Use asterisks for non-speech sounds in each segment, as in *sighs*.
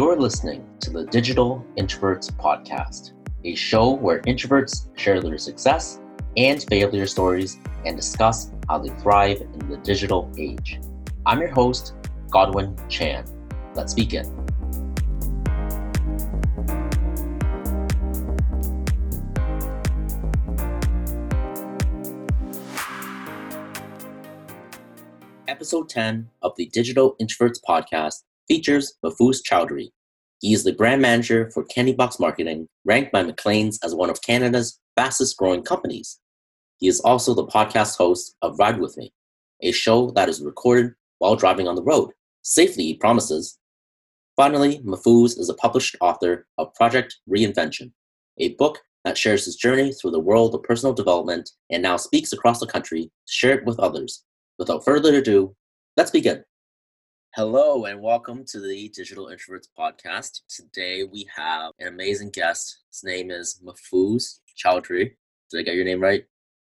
You're listening to the Digital Introverts Podcast, a show where introverts share their success and failure stories and discuss how they thrive in the digital age. I'm your host, Godwin Chan. Let's begin. Episode 10 of the Digital Introverts Podcast features Mahfouz Chowdhury. He is the brand manager for Candy Box Marketing, ranked by Maclean's as one of Canada's fastest growing companies. He is also the podcast host of Ride With Me, a show that is recorded while driving on the road. Safely, he promises. Finally, Mahfouz is a published author of Project Reinvention, a book that shares his journey through the world of personal development and now speaks across the country to share it with others. Without further ado, let's begin. Hello and welcome to the Digital Introverts Podcast. Today we have an amazing guest. His name is Mahfouz Chowdhury. Did I get your name right?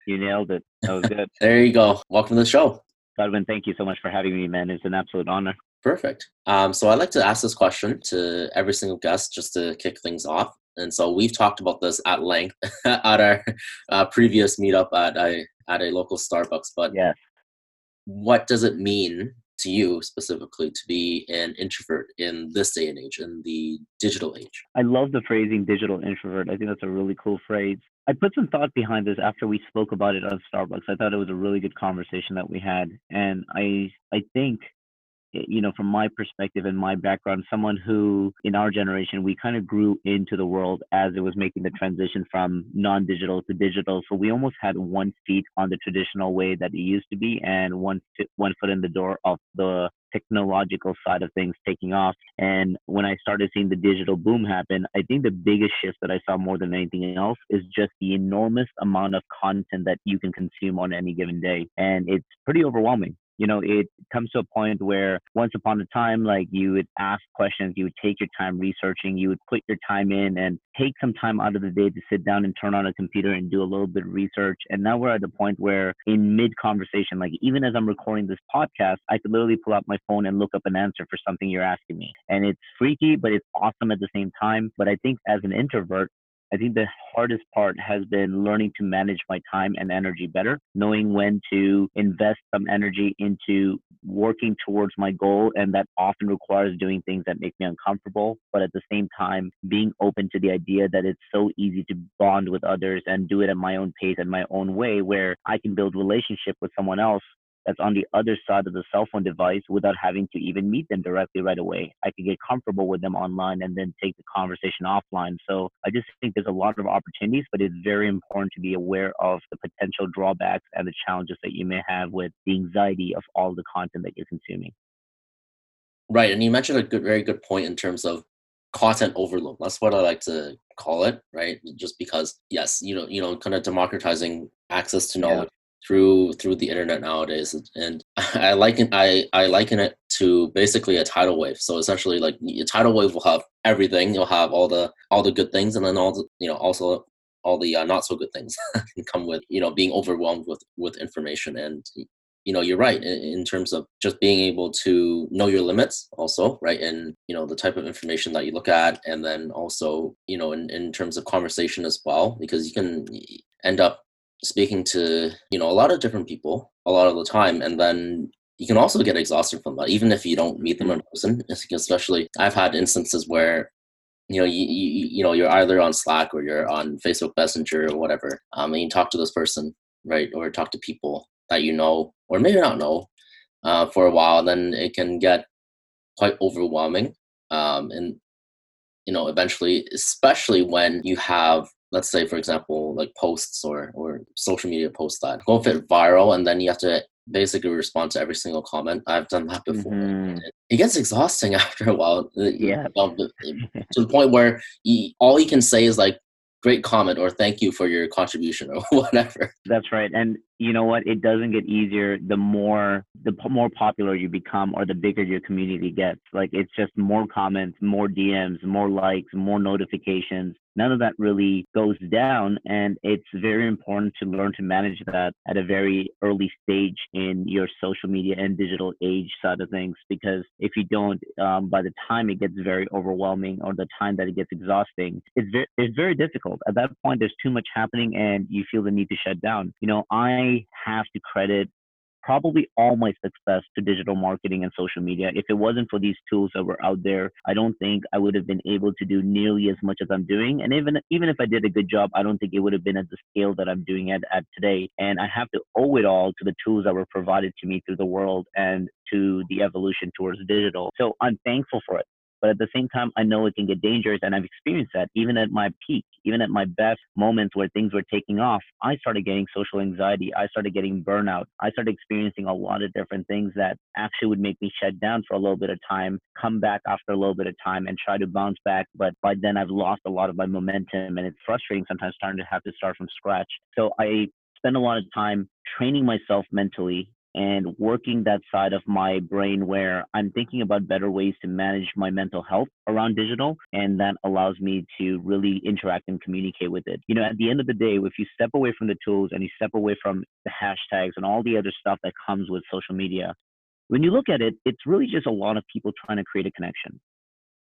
You nailed it. That was good. *laughs* there you go. Welcome to the show. Godwin, thank you so much for having me, man. It's an absolute honor. Perfect. Um, so I'd like to ask this question to every single guest just to kick things off. And so we've talked about this at length *laughs* at our uh, previous meetup at a, at a local Starbucks. But yeah. what does it mean to you specifically to be an introvert in this day and age, in the digital age? I love the phrasing digital introvert. I think that's a really cool phrase. I put some thought behind this after we spoke about it on Starbucks. I thought it was a really good conversation that we had. And I I think Eh, you know, from my perspective and my background, someone who in our generation, we kind of grew into the world as it was making the transition from non digital to digital. So we almost had one feet on the traditional way that it used to be and one, one foot in the door of the technological side of things taking off. And when I started seeing the digital boom happen, I think the biggest shift that I saw more than anything else is just the enormous amount of content that you can consume on any given day. And it's pretty overwhelming you know, it comes to a point where once upon a time, like you would ask questions, you would take your time researching, you would put your time in and take some time out of the day to sit down and turn on a computer and do a little bit of research. And now we're at the point where in mid conversation, like even as I'm recording this podcast, I could literally pull out my phone and look up an answer for something you're asking me. And it's freaky, but it's awesome at the same time. But I think as an introvert, I think the hardest part has been learning to manage my time and energy better, knowing when to invest some energy into working towards my goal. And that often requires doing things that make me uncomfortable. But at the same time, being open to the idea that it's so easy to bond with others and do it at my own pace and my own way, where I can build relationship with someone else that's on the other side of the cell phone device without having to even meet them directly right away. I can get comfortable with them online and then take the conversation offline. So I just think there's a lot of opportunities, but it's very important to be aware of the potential drawbacks and the challenges that you may have with the anxiety of all the content that you're consuming. Right. And you mentioned a good, very good point in terms of content overload. That's what I like to call it, right? Just because, yes, you know, you know, kind of democratizing access to knowledge through through the internet nowadays and *laughs* i liken i i liken it to basically a tidal wave. So essentially like a tidal wave will have everything. You'll have all the all the good things and then all the you know also all the uh, not so good things *laughs* can come with you know being overwhelmed with with information. And you know you're right in, in, terms of just being able to know your limits also right? And you know the type of information that you look at and then also you know in, in terms of conversation as well because you can end up speaking to you know a lot of different people a lot of the time and then you can also get exhausted from that even if you don't meet them in mm-hmm. person *laughs* especially i've had instances where you know you, you, you know you're either on slack or you're on facebook messenger or whatever um, and you talk to this person right or talk to people that you know or maybe not know uh, for a while then it can get quite overwhelming um, and you know eventually especially when you have let's say for example like posts or or social media posts that go fit viral and then you have to basically respond to every single comment i've done that before mm-hmm. it, gets exhausting *laughs* after a while uh, yeah *laughs* to the point where you, all you can say is like great comment or thank you for your contribution *laughs* or whatever. That's right. And you know what? It doesn't get easier the more the more popular you become or the bigger your community gets. Like it's just more comments, more DMs, more likes, more notifications. None of that really goes down. And it's very important to learn to manage that at a very early stage in your social media and digital age side of things. Because if you don't, um, by the time it gets very overwhelming or the time that it gets exhausting, it's very, it's very difficult. At that point, there's too much happening and you feel the need to shut down. You know, I have to credit probably all my success to digital marketing and social media. If it wasn't for these tools that were out there, I don't think I would have been able to do nearly as much as I'm doing. And even even if I did a good job, I don't think it would have been at the scale that I'm doing it at today. And I have to owe it all to the tools that were provided to me through the world and to the evolution towards digital. So I'm thankful for it. But at the same time, I know it can get dangerous, and I've experienced that even at my peak, even at my best moments where things were taking off. I started getting social anxiety. I started getting burnout. I started experiencing a lot of different things that actually would make me shut down for a little bit of time, come back after a little bit of time, and try to bounce back. But by then, I've lost a lot of my momentum, and it's frustrating sometimes starting to have to start from scratch. So I spend a lot of time training myself mentally and working that side of my brain where I'm thinking about better ways to manage my mental health around digital. And that allows me to really interact and communicate with it. You know, at the end of the day, if you step away from the tools and you step away from the hashtags and all the other stuff that comes with social media, when you look at it, it's really just a lot of people trying to create a connection.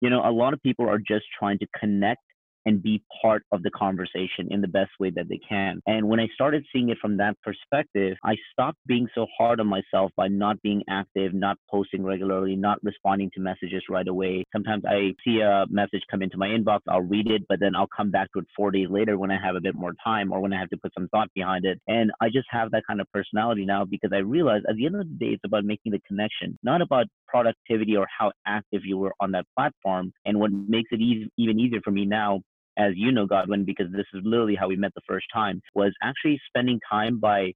You know, a lot of people are just trying to connect and be part of the conversation in the best way that they can. And when I started seeing it from that perspective, I stopped being so hard on myself by not being active, not posting regularly, not responding to messages right away. Sometimes I see a message come into my inbox, I'll read it, but then I'll come back to it four days later when I have a bit more time or when I have to put some thought behind it. And I just have that kind of personality now because I realize at the end of the day, it's about making the connection, not about productivity or how active you were on that platform. And what makes it even easier for me now as you know, Godwin, because this is literally how we met the first time, was actually spending time by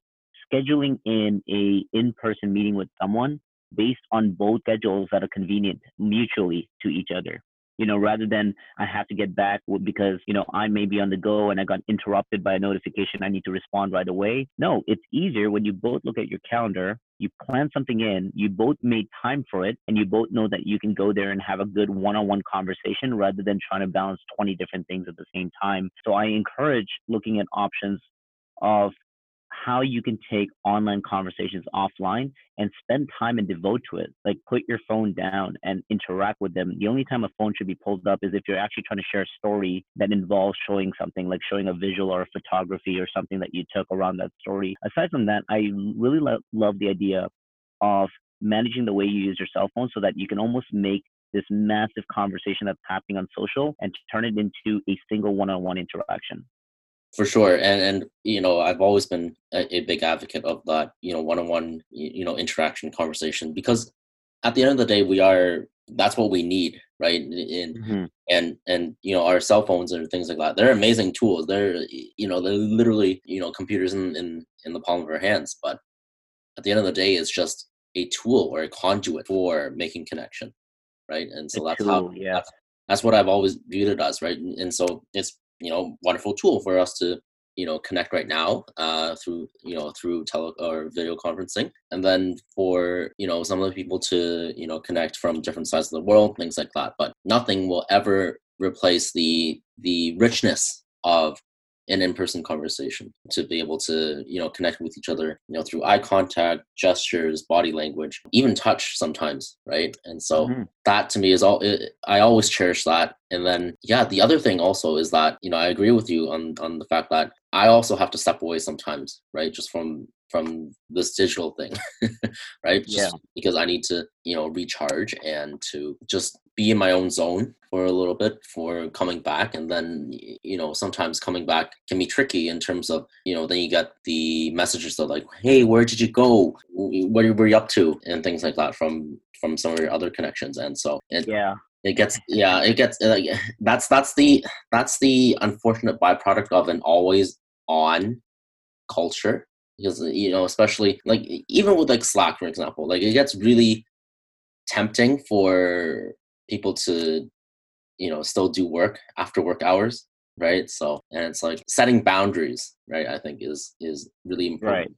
scheduling in a in-person meeting with someone based on both schedules that are convenient mutually to each other you know, rather than I have to get back because, you know, I may be on the go and I got interrupted by a notification, I need to respond right away. No, it's easier when you both look at your calendar, you plan something in, you both made time for it, and you both know that you can go there and have a good one on one conversation rather than trying to balance 20 different things at the same time. So I encourage looking at options of how you can take online conversations offline and spend time and devote to it. Like put your phone down and interact with them. The only time a phone should be pulled up is if you're actually trying to share a story that involves showing something, like showing a visual or a photography or something that you took around that story. Aside from that, I really lo- love the idea of managing the way you use your cell phone so that you can almost make this massive conversation that's happening on social and turn it into a single one-on-one interaction for sure and and you know i've always been a, a big advocate of that you know one-on-one you know interaction conversation because at the end of the day we are that's what we need right? And mm-hmm. and and you know our cell phones and things like that they're amazing tools they're you know they're literally you know computers in in, in the palm of our hands but at the end of the day it's just a tool or a conduit for making connection right? And so a that's tool, how yeah. that's, that's what i've always viewed it as right? And, and so it's you know wonderful tool for us to you know connect right now uh, through you know through tele or video conferencing. And then for you know some of the people to you know connect from different sides of the world things like that. But nothing will ever replace the the richness of an in-person conversation to be able to you know connect with each other you know through eye contact gestures body language even touch sometimes right and so mm-hmm. that to me is all it, i always cherish that and then yeah the other thing also is that you know i agree with you on on the fact that i also have to step away sometimes right just from from this digital thing *laughs* right just yeah. because i need to you know recharge and to just be in my own zone for a little bit for coming back. And then you know sometimes coming back can be tricky in terms of you know then you get the messages of like hey where did you go? What were you up to? and things like that from from some of your other connections. And so it, yeah. it gets yeah it gets uh, *sighs* that's that's the that's the unfortunate byproduct of an always on culture. Because you know especially like even with like slack for example like it gets really tempting for people to you know still do work after work hours right so and it's like setting boundaries right i think is is really important right.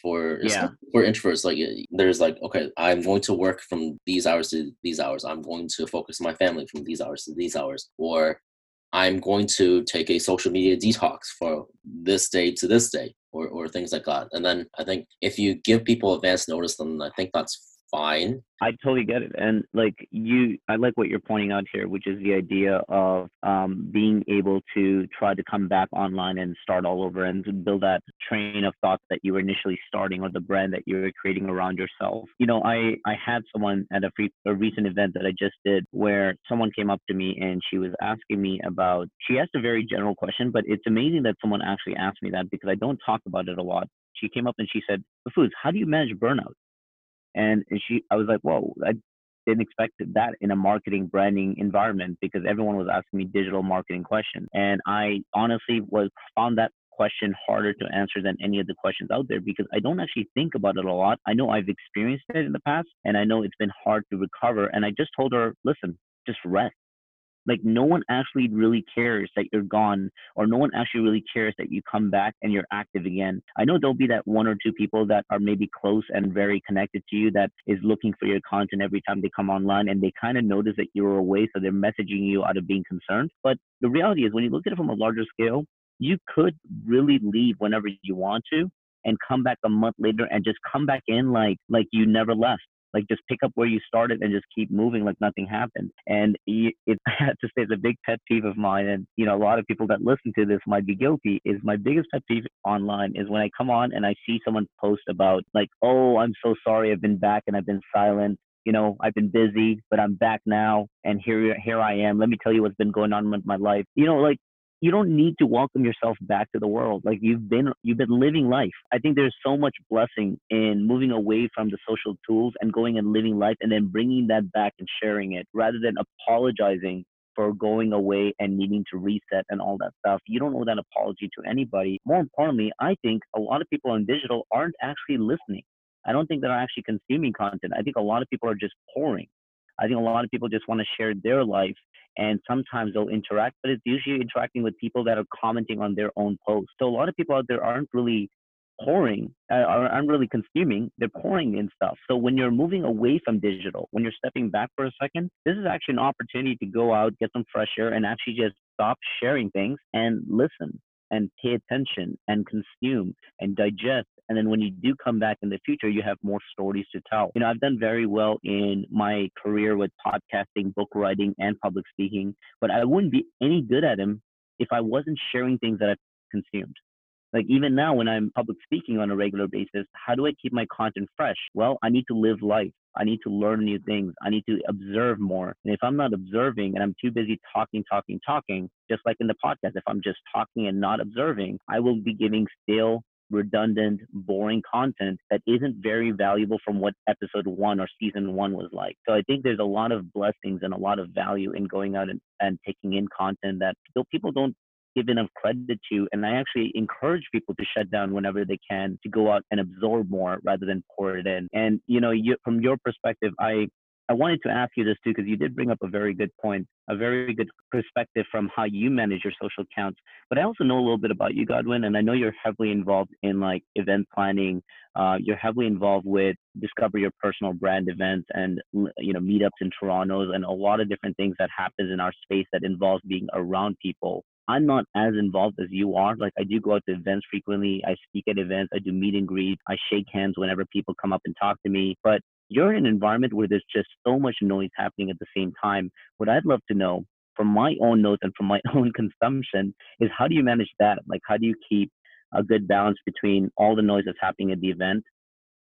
for yeah. for introverts like there's like okay i'm going to work from these hours to these hours i'm going to focus on my family from these hours to these hours or I'm going to take a social media detox for this day to this day or, or things like that. And then I think if you give people advance notice, then I think that's fine. I totally get it. And like you, I like what you're pointing out here, which is the idea of um, being able to try to come back online and start all over and build that train of thought that you were initially starting or the brand that you were creating around yourself. You know, I, I had someone at a, free, a recent event that I just did where someone came up to me and she was asking me about, she asked a very general question, but it's amazing that someone actually asked me that because I don't talk about it a lot. She came up and she said, Foods, how do you manage burnout? And, she, I was like, whoa, I didn't expect that in a marketing branding environment because everyone was asking me digital marketing questions. And I honestly was found that question harder to answer than any of the questions out there because I don't actually think about it a lot. I know I've experienced it in the past and I know it's been hard to recover. And I just told her, listen, just rest. Like no one actually really cares that you're gone, or no one actually really cares that you come back and you're active again. I know there'll be that one or two people that are maybe close and very connected to you that is looking for your content every time they come online and they kind of notice that you're away, so they're messaging you out of being concerned. But the reality is, when you look at it from a larger scale, you could really leave whenever you want to and come back a month later and just come back in like like you never left like just pick up where you started and just keep moving like nothing happened. And it, *laughs* I had to say, it's a big pet peeve of mine. And, you know, a lot of people that listen to this might be guilty is my biggest pet peeve online is when I come on and I see someone post about like, oh, I'm so sorry. I've been back and I've been silent you know, I've been busy, but I'm back now, and here, here I am. Let me tell you what's been going on with my life. You know, like you don't need to welcome yourself back to the world like you've been you've been living life i think there's so much blessing in moving away from the social tools and going and living life and then bringing that back and sharing it rather than apologizing for going away and needing to reset and all that stuff. You don't owe that apology to anybody. More importantly, I think a lot of people on digital aren't actually listening. I don't think they're actually consuming content. I think a lot of people are just pouring. I think a lot of people just want to share their life and sometimes they'll interact, but it's usually interacting with people that are commenting on their own posts. So a lot of people out there aren't really pouring, uh, aren't really consuming, they're pouring in stuff. So when you're moving away from digital, when you're stepping back for a second, this is actually an opportunity to go out, get some fresh air, and actually just stop sharing things and listen and pay attention and consume and digest and then when you do come back in the future you have more stories to tell. You know i've done very well in my career with podcasting book writing and public speaking but i wouldn't be any good at them if i wasn't sharing things that i've consumed like even now when i'm public speaking on a regular basis how do i keep my content fresh well i need to live life I need to learn new things. I need to observe more. And if I'm not observing and I'm too busy talking, talking, talking, just like in the podcast, if I'm just talking and not observing, I will be giving stale redundant, boring content that isn't very valuable from what episode one or season one was like. So I think there's a lot of blessings and a lot of value in going out and, and taking in content that people don't give enough credit to. And I actually encourage people to shut down whenever they can to go out and absorb more rather than pour it in. And, you know, you, from your perspective, I I wanted to ask you this too, because you did bring up a very good point, a very good perspective from how you manage your social accounts. But I also know a little bit about you, Godwin, and I know you're heavily involved in like event planning. Uh, you're heavily involved with discover your personal brand events and you know meetups in Toronto's and a lot of different things that happens in our space that involves being around people. I'm not as involved as you are. Like I do go out to events frequently. I speak at events. I do meet and greet. I shake hands whenever people come up and talk to me. But you're in an environment where there's just so much noise happening at the same time. What I'd love to know from my own notes and from my *laughs* own consumption is how do you manage that? Like, how do you keep a good balance between all the noise that's happening at the event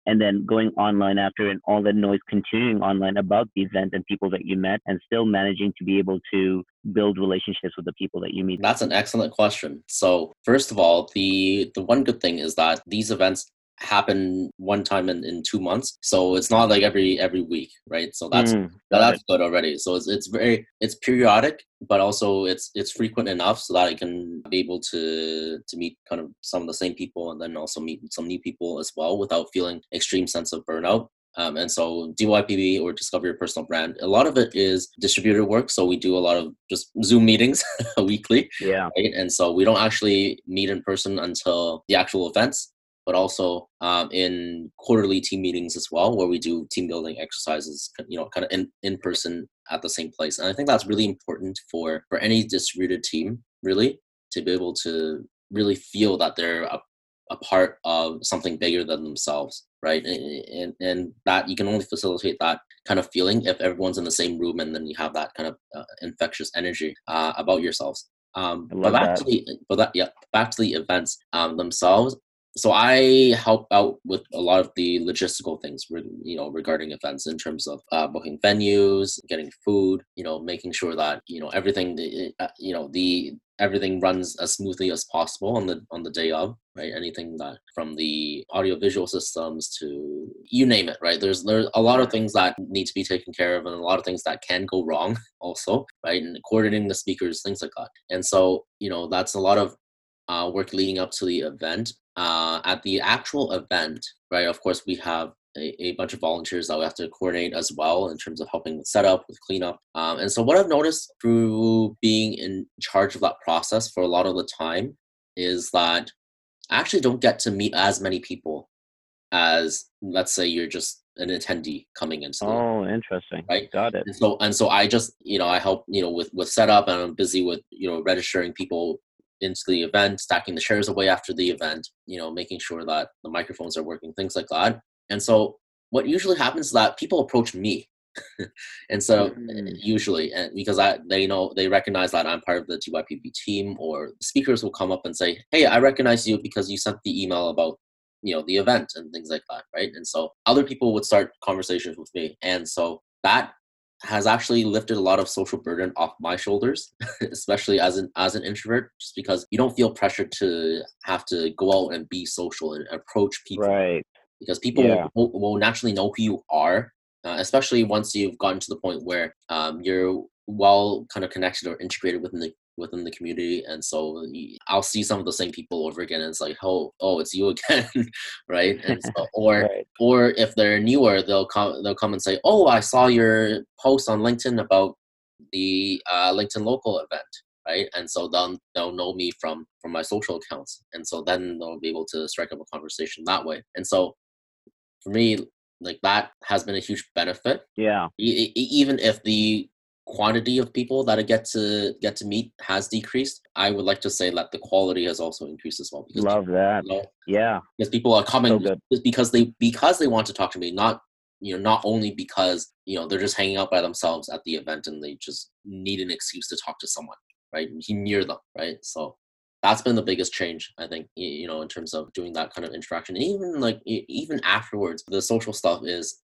and then going online after and all the noise continuing online about the event and people that you met and still managing to be able to build relationships with the people that you meet. That's an excellent question. So first of all the the one good thing is that these events happen one time in, in two months so it's not like every every week right so that's mm, that's good already so it's, it's very it's periodic but also it's it's frequent enough so that i can be able to to meet kind of some of the same people and then also meet some new people as well without feeling extreme sense of burnout um, and so DYPB or Discover Your Personal Brand, a lot of it is distributed work. So we do a lot of just Zoom meetings *laughs* weekly. Yeah. Right? And so we don't actually meet in person until the actual events but also um, in quarterly team meetings as well, where we do team building exercises, you know, kind of in, in person at the same place. And I think that's really important for for any distributed team, really, to be able to really feel that they're a, a part of something bigger than themselves, right? And, and and that you can only facilitate that kind of feeling if everyone's in the same room and then you have that kind of uh, infectious energy uh, about yourselves. Um, but back that. to the but that yeah, back to the events um, themselves so I help out with a lot of the logistical things, you know, regarding events in terms of uh, booking venues, getting food, you know, making sure that you know everything, uh, you know, the everything runs as smoothly as possible on the on the day of, right? Anything that from the audio visual systems to you name it, right? There's there's a lot of things that need to be taken care of, and a lot of things that can go wrong, *laughs* also, right? And coordinating the speakers, things like that. And so, you know, that's a lot of uh, work leading up to the event uh, at the actual event, right, of course, we have a, a, bunch of volunteers that we have to coordinate as well in terms of helping with setup, with cleanup. Um, and so, what I've noticed through being in charge of that process for a lot of the time is that I actually don't get to meet as many people as, let's say, you're just an attendee coming in. Oh, interesting. Right. Got it. And so, and so I just, you know, I help, you know, with, with setup and I'm busy with, you know, registering people into the event, stacking the chairs away after the event, you know, making sure that the microphones are working, things like that. And so what usually happens is that people approach me. *laughs* and so mm-hmm. usually and because I they know they recognize that I'm part of the DYPB team or speakers will come up and say, Hey, I recognize you because you sent the email about you know the event and things like that right and so other people would start conversations with me and so that has actually lifted a lot of social burden off my shoulders, *laughs* especially as an as an introvert, just because you don't feel pressure to have to go out and be social and approach people. Right. Because people yeah. will, will, naturally know who you are, uh, especially once you've gotten to the point where um, you're well kind of connected or integrated within the within the community and so i'll see some of the same people over again and it's like oh oh it's you *laughs* again right? And so, *laughs* or right. or if they're newer they'll come they'll come and say oh i saw your post on linkedin about the uh, linkedin local event right? And so then they'll know me from from my social accounts and so then they'll be able to strike up a conversation that way. And so for me like that has been a huge benefit. Yeah. E- even if the quantity of people that I get to get to meet has decreased, I would like to say that the quality has also increased as well. Because Love that. You know, yeah. Because people are coming so because they because they want to talk to me, not you know not only because you know they're just hanging out by themselves at the event and they just need an excuse to talk to someone, right? He near them, right? So that's been the biggest change i think you know in terms of doing that kind of interaction and even like even afterwards the social stuff is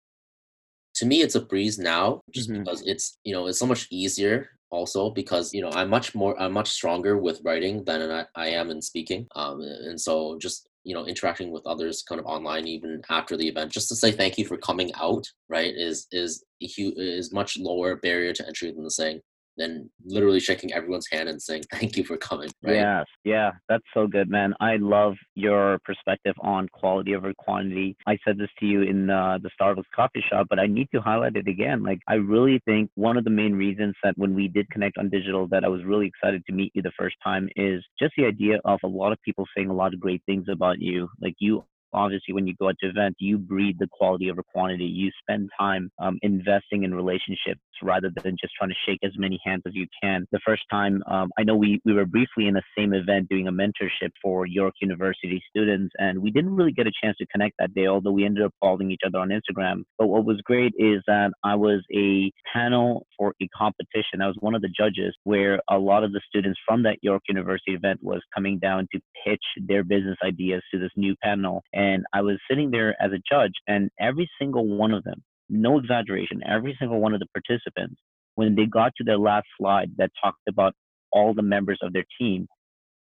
to me it's a breeze now just mm-hmm. because it's you know it's so much easier also because you know i'm much more i'm much stronger with writing than I, I am in speaking um, and so just you know interacting with others kind of online even after the event just to say thank you for coming out right is is is much lower barrier to entry than the saying than literally shaking everyone's hand and saying *laughs* thank you for coming. Right? Yeah, yeah, that's so good, man. I love your perspective on quality over quantity. I said this to you in uh, the Starbucks coffee shop, but I need to highlight it again. Like, I really think one of the main reasons that when we did connect on digital, that I was really excited to meet you the first time is just the idea of a lot of people saying a lot of great things about you. Like, you obviously when you go out to events you breed the quality over quantity. You spend time um, investing in relationships rather than just trying to shake as many hands as you can. The first time um, i know we, we were briefly in the same event doing a mentorship for york university students and we didn't really get a chance to connect that day although we ended up following each other on instagram. But what was great is that i was a panel for a competition. I was one of the judges where a lot of the students from that york university event was coming down to pitch their business ideas to this new panel and I was sitting there as a judge, and every single one of them, no exaggeration, every single one of the participants, when they got to their last slide that talked about all the members of their team,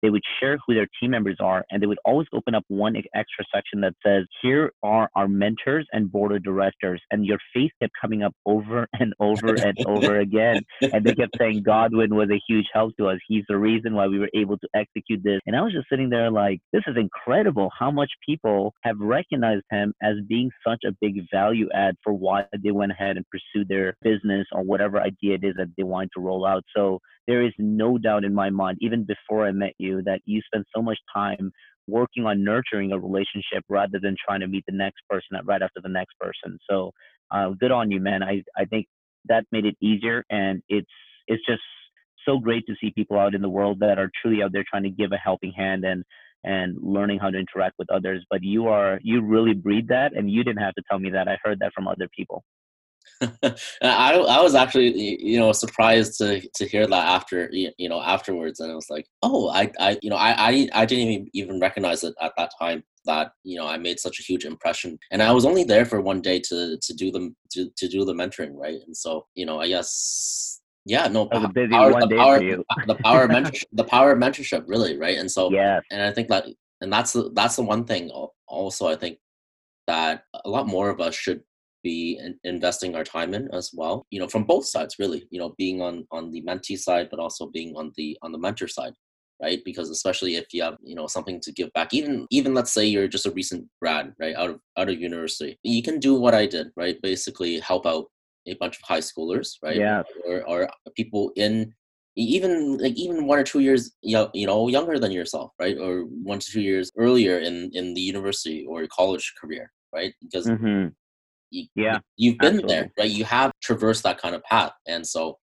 they would share who their team members are and they would always open up one extra section that says here are our mentors and board of directors and your face kept coming up over *laughs* and over and over again and they kept saying godwin was a huge help to us. He's the reason why we were able to execute this. And i was just sitting there like this is incredible how much people have recognized him as being such a big value add for why they went ahead and pursued their business or whatever idea it is that they wanted to roll out. So there is no doubt in my mind, even before I met you, that you spend so much time working on nurturing a relationship rather than trying to meet the next person right after the next person. So uh, good on you, man. I, I think that made it easier, and it's it's just so great to see people out in the world that are truly out there trying to give a helping hand and and learning how to interact with others. But you are you really breed that, and you didn't have to tell me that. I heard that from other people. *laughs* I I was actually you know surprised to to hear that after you know afterwards, and I was like, oh, I I you know I I, I didn't even even recognize it at that time that you know I made such a huge impression, and I was only there for one day to to do the to, to do the mentoring, right? And so you know I guess yeah no power, busy power, one the day power, for you. *laughs* the power of mentorship, the power of mentorship really right and so yeah and i think that and that's the that's the one thing also i think that a lot more of us should be in, investing our time in as well you know from both sides really you know being on on the mentee side but also being on the on the mentor side right? Because especially if you have you know something to give back even even let's say you're just a recent grad right out of out of university you can do what i did right? Basically help out a bunch of high schoolers right? Yeah. Or, or people in even like even one or two years you know younger than yourself right? Or one to two years earlier in in the university or college career right? Because mm-hmm. You, yeah you've been absolutely. there right? You have traversed that kind of path and so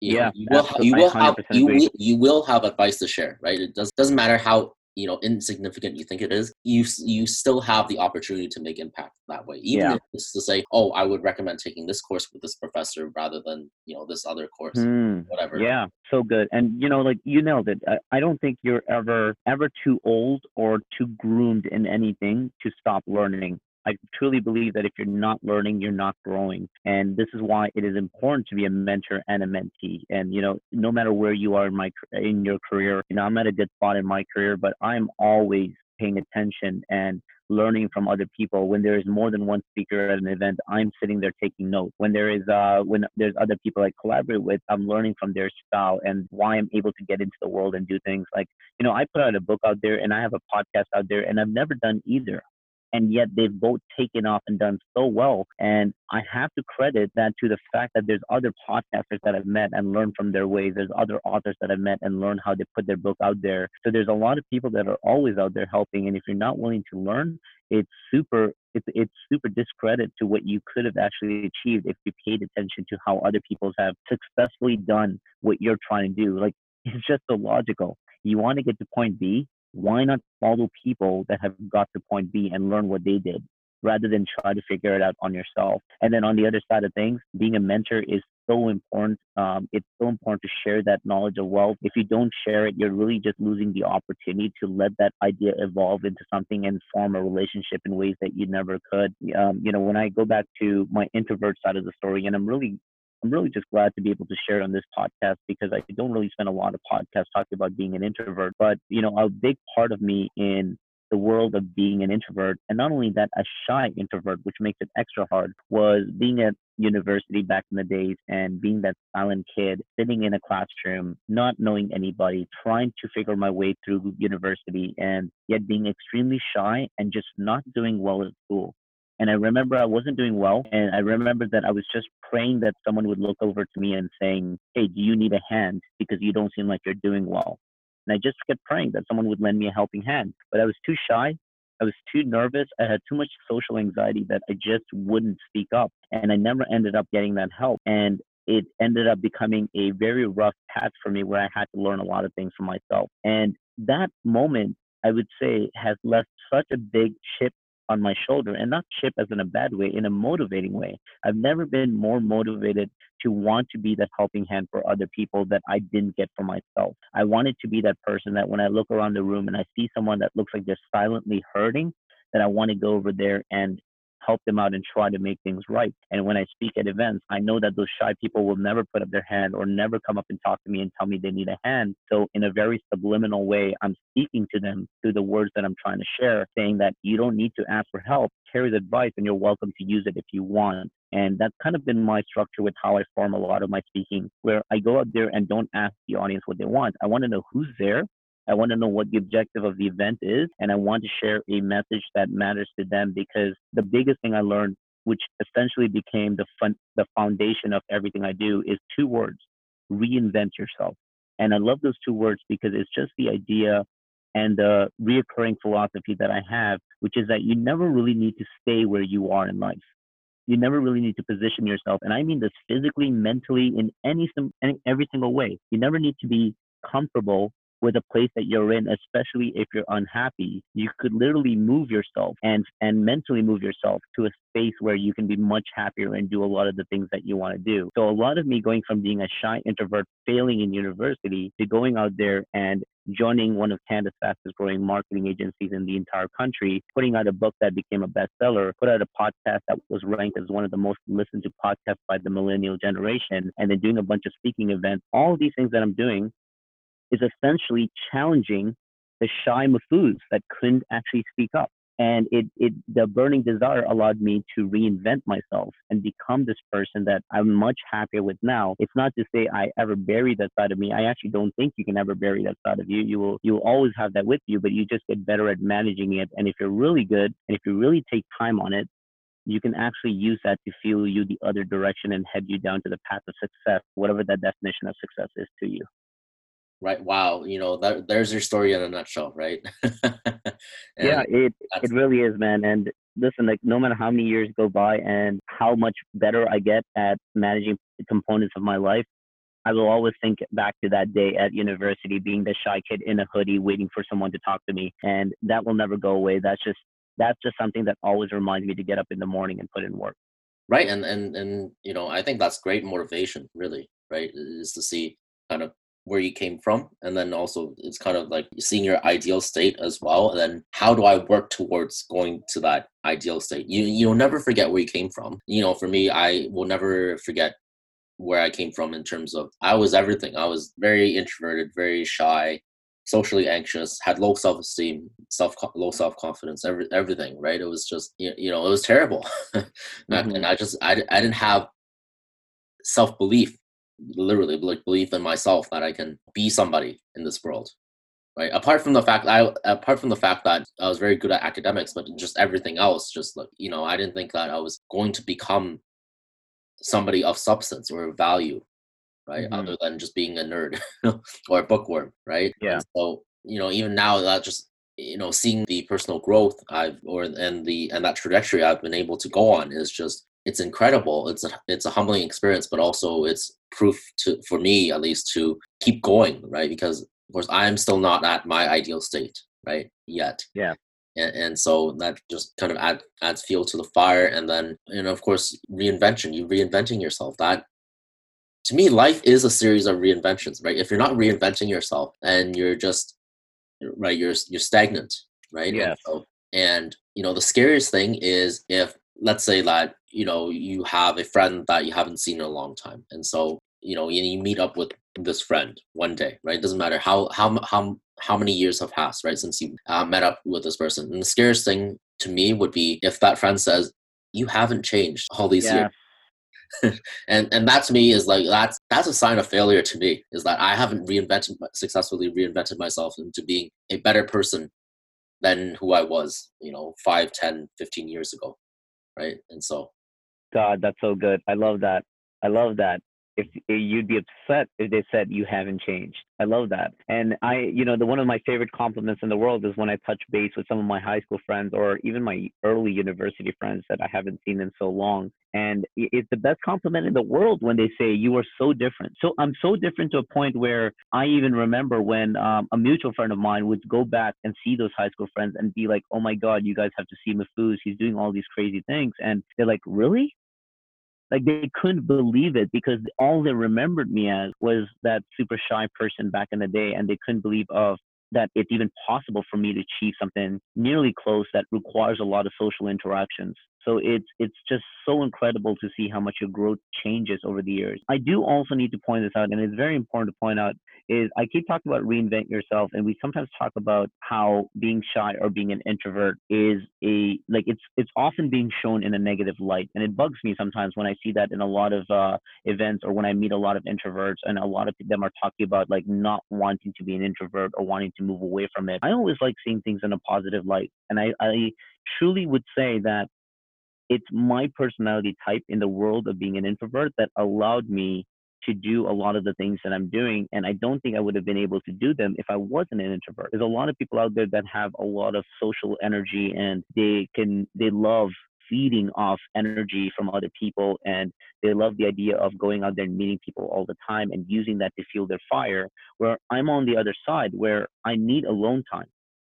you yeah know, you will you will have you will, you will have advice to share right? It does doesn't matter how you know insignificant you think it is you you still have the opportunity to make impact that way. Even yeah. if it's to say oh i would recommend taking this course with this professor rather than you know this other course mm, whatever. Yeah so good and you know like you nailed it I, I don't think you're ever ever too old or too groomed in anything to stop learning I truly believe that if you're not learning, you're not growing. And this is why it is important to be a mentor and a mentee. And, you know, no matter where you are in my, in your career, you know, I'm at a good spot in my career, but I'm always paying attention and learning from other people. When there is more than one speaker at an event, I'm sitting there taking notes. When there is uh when there's other people I collaborate with, I'm learning from their style and why I'm able to get into the world and do things like, you know, I put out a book out there and I have a podcast out there and I've never done either and yet they've both taken off and done so well. And I have to credit that to the fact that there's other podcasters that I've met and learned from their ways. There's other authors that I've met and learned how they put their book out there. So there's a lot of people that are always out there helping. And if you're not willing to learn, it's super it's it's super discredit to what you could have actually achieved if you paid attention to how other people have successfully done what you're trying to do. Like *laughs* it's just so logical. You want to get to point B, why not follow people that have got to point B and learn what they did rather than try to figure it out on yourself? And then on the other side of things, being a mentor is so important. Um, it's so important to share that knowledge of wealth. If you don't share it, you're really just losing the opportunity to let that idea evolve into something and form a relationship in ways that you never could. Um, you know, when I go back to my introvert side of the story, and I'm really I'm really just glad to be able to share it on this podcast because I don't really spend a lot of podcasts talking about being an introvert. But, you know, a big part of me in the world of being an introvert, and not only that, a shy introvert, which makes it extra hard, was being at university back in the days and being that silent kid sitting in a classroom, not knowing anybody, trying to figure my way through university, and yet being extremely shy and just not doing well at school. And I remember I wasn't doing well. And I remember that I was just praying that someone would look over to me and saying, Hey, do you need a hand? Because you don't seem like you're doing well. And I just kept praying that someone would lend me a helping hand. But I was too shy. I was too nervous. I had too much social anxiety that I just wouldn't speak up. And I never ended up getting that help. And it ended up becoming a very rough patch for me where I had to learn a lot of things for myself. And that moment, I would say, has left such a big chip on my shoulder and not chip as in a bad way in a motivating way. I've never been more motivated to want to be that helping hand for other people that i didn't get for myself. I wanted to be that person that when i look around the room and i see someone that looks like they're silently hurting that i want to go over there and help them out and try to make things right. And when I speak at events, I know that those shy people will never put up their hand or never come up and talk to me and tell me they need a hand. So, in a very subliminal way, I'm speaking to them through the words that I'm trying to share, saying that you don't need to ask for help. Carrie's advice, and you're welcome to use it if you want. And that's kind of been my structure with how I form a lot of my speaking, where I go out there and don't ask the audience what they want. I want to know who's there I want to know what the objective of the event is, and I want to share a message that matters to them because the biggest thing I learned, which essentially became the fun, the foundation of everything I do, is two words: reinvent yourself. And I love those two words because it's just the idea and the reoccurring philosophy that I have, which is that you never really need to stay where you are in life. You never really need to position yourself. And I mean this physically, mentally, in any, any every single way. You never need to be comfortable with a place that you're in, especially if you're unhappy, you could literally move yourself and and mentally move yourself to a space where you can be much happier and do a lot of the things that you want to do. So a lot of me going from being a shy introvert, failing in university, to going out there and joining one of Canada's fastest growing marketing agencies in the entire country, putting out a book that became a bestseller, put out a podcast that was ranked as one of the most listened to podcasts by the millennial generation, and then doing a bunch of speaking events. All these things that I'm doing is essentially challenging the shy Mahfouz that couldn't actually speak up. And it, it, the burning desire allowed me to reinvent myself and become this person that I'm much happier with now. It's not to say I ever buried that side of me. I actually don't think you can ever bury that side of you. You will, you will always have that with you, but you just get better at managing it. And if you're really good and if you really take time on it, you can actually use that to fuel you the other direction and head you down to the path of success, whatever that definition of success is to you right? Wow you know that there's your story in a nutshell right? *laughs* Yeah it it really is man and listen like no matter how many years go by and how much better i get at managing the components of my life i will always think back to that day at university being the shy kid in a hoodie waiting for someone to talk to me and that will never go away. That's just that's just something that always reminds me to get up in the morning and put in work. Right and and and you know i think that's great motivation really right is to see kind of where you came from and then also it's kind of like seeing your ideal state as well and then how do i work towards going to that ideal state? You you'll never forget where you came from. You know for me i will never forget where i came from in terms of i was everything. I was very introverted very shy socially anxious had low self-esteem self low self-confidence every, everything right? It was just you know it was terrible. *laughs* Mm-hmm. and i just I, I didn't have self-belief literally like belief in myself that I can be somebody in this world. Right. Apart from the fact I apart from the fact that I was very good at academics, but just everything else, just like you know, I didn't think that I was going to become somebody of substance or value, right? Mm-hmm. Other than just being a nerd *laughs* or a bookworm, right? Yeah. And so you know, even now that just you know seeing the personal growth I've or and the and that trajectory I've been able to go on is just it's incredible. It's a it's a humbling experience, but also it's proof to for me at least to keep going, right? Because of course I'm still not at my ideal state, right? Yet. Yeah. And, and so that just kind of add, adds fuel to the fire, and then you know, of course reinvention. You reinventing yourself. That to me, life is a series of reinventions, right? If you're not reinventing yourself and you're just right, you're you're stagnant, right? Yeah. And, so, and you know the scariest thing is if let's say that you know you have a friend that you haven't seen in a long time. And so you know you, meet up with this friend one day right? It doesn't matter how how how how many years have passed right since you uh, met up with this person. And the scariest thing to me would be if that friend says you haven't changed all these yeah. years *laughs* and and that to me is like that's that's a sign of failure to me is that i haven't reinvented successfully reinvented myself into being a better person than who i was you know 5 10 15 years ago right? And so God, that's so good. I love that. I love that. If, if you'd be upset if they said you haven't changed. I love that. And I, you know, the one of my favorite compliments in the world is when I touch base with some of my high school friends or even my early university friends that I haven't seen in so long. And it's the best compliment in the world when they say you are so different. So I'm so different to a point where I even remember when um, a mutual friend of mine would go back and see those high school friends and be like, "Oh my God, you guys have to see Mahfouz. He's doing all these crazy things." And they're like, "Really?" Like they couldn't believe it because all they remembered me as was that super shy person back in the day and they couldn't believe of that it's even possible for me to achieve something nearly close that requires a lot of social interactions so it's it's just so incredible to see how much your growth changes over the years. I do also need to point this out, and it's very important to point out is I keep talking about reinvent yourself, and we sometimes talk about how being shy or being an introvert is a like it's it's often being shown in a negative light, and it bugs me sometimes when I see that in a lot of uh, events or when I meet a lot of introverts, and a lot of them are talking about like not wanting to be an introvert or wanting to move away from it. I always like seeing things in a positive light, and I, I truly would say that it's my personality type in the world of being an introvert that allowed me to do a lot of the things that I'm doing. And I don't think I would have been able to do them if I wasn't an introvert. There's a lot of people out there that have a lot of social energy and they can, they love feeding off energy from other people and they love the idea of going out there and meeting people all the time and using that to fuel their fire where i'm on the other side where i need alone time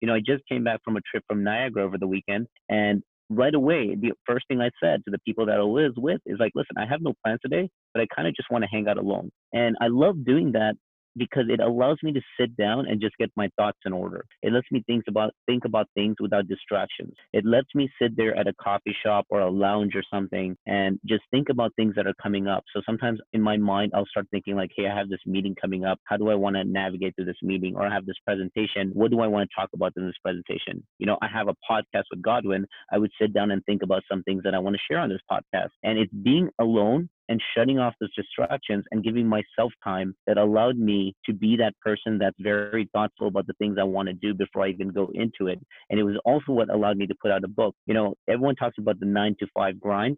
you know i just came back from a trip from niagara over the weekend and right away the first thing i said to the people that i was with is like listen i have no plans today but i kind of just want to hang out alone. And i love doing that because it allows me to sit down and just get my thoughts in order. It lets me think about think about things without distractions. It lets me sit there at a coffee shop or a lounge or something and just think about things that are coming up. So sometimes in my mind I'll start thinking like, hey, I have this meeting coming up. How do I want to navigate through this meeting? Or I have this presentation. What do I want to talk about in this presentation? You know, I have a podcast with Godwin. I would sit down and think about some things that I want to share on this podcast. And it's being alone and shutting off those distractions and giving myself time that allowed me to be that person that's very thoughtful about the things I want to do before I even go into it. And it was also what allowed me to put out a book. You know, everyone talks about the nine to five grind.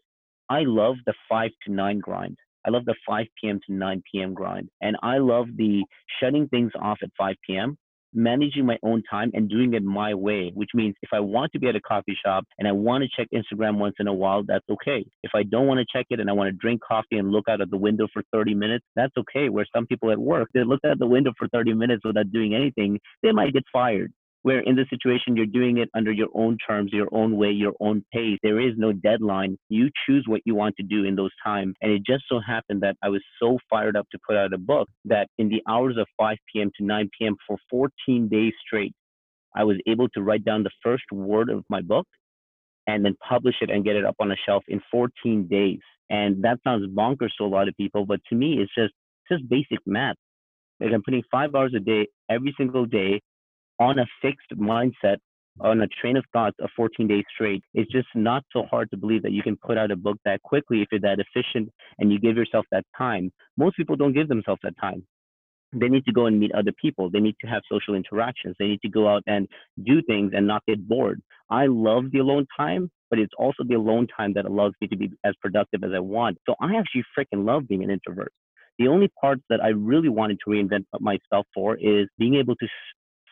I love the five to nine grind. I love the 5 p.m. to 9 p.m. grind. And I love the shutting things off at 5 p.m managing my own time and doing it my way, which means if I want to be at a coffee shop and I want to check Instagram once in a while, that's okay. If I don't want to check it and I want to drink coffee and look out of the window for 30 minutes, that's okay. Where some people at work, they look out the window for 30 minutes without doing anything, they might get fired where in this situation you're doing it under your own terms, your own way, your own pace. There is no deadline. You choose what you want to do in those times. And it just so happened that I was so fired up to put out a book that in the hours of 5 p.m. to 9 p.m. for 14 days straight, I was able to write down the first word of my book and then publish it and get it up on a shelf in 14 days. And that sounds bonkers to a lot of people, but to me, it's just it's just basic math. Like I'm putting five hours a day every single day on a fixed mindset on a train of thought of 14 days straight it's just not so hard to believe that you can put out a book that quickly if you're that efficient and you give yourself that time. Most people don't give themselves that time. They need to go and meet other people. They need to have social interactions. They need to go out and do things and not get bored. I love the alone time but it's also the alone time that allows me to be as productive as i want. So i actually freaking love being an introvert. The only part that I really wanted to reinvent myself for is being able to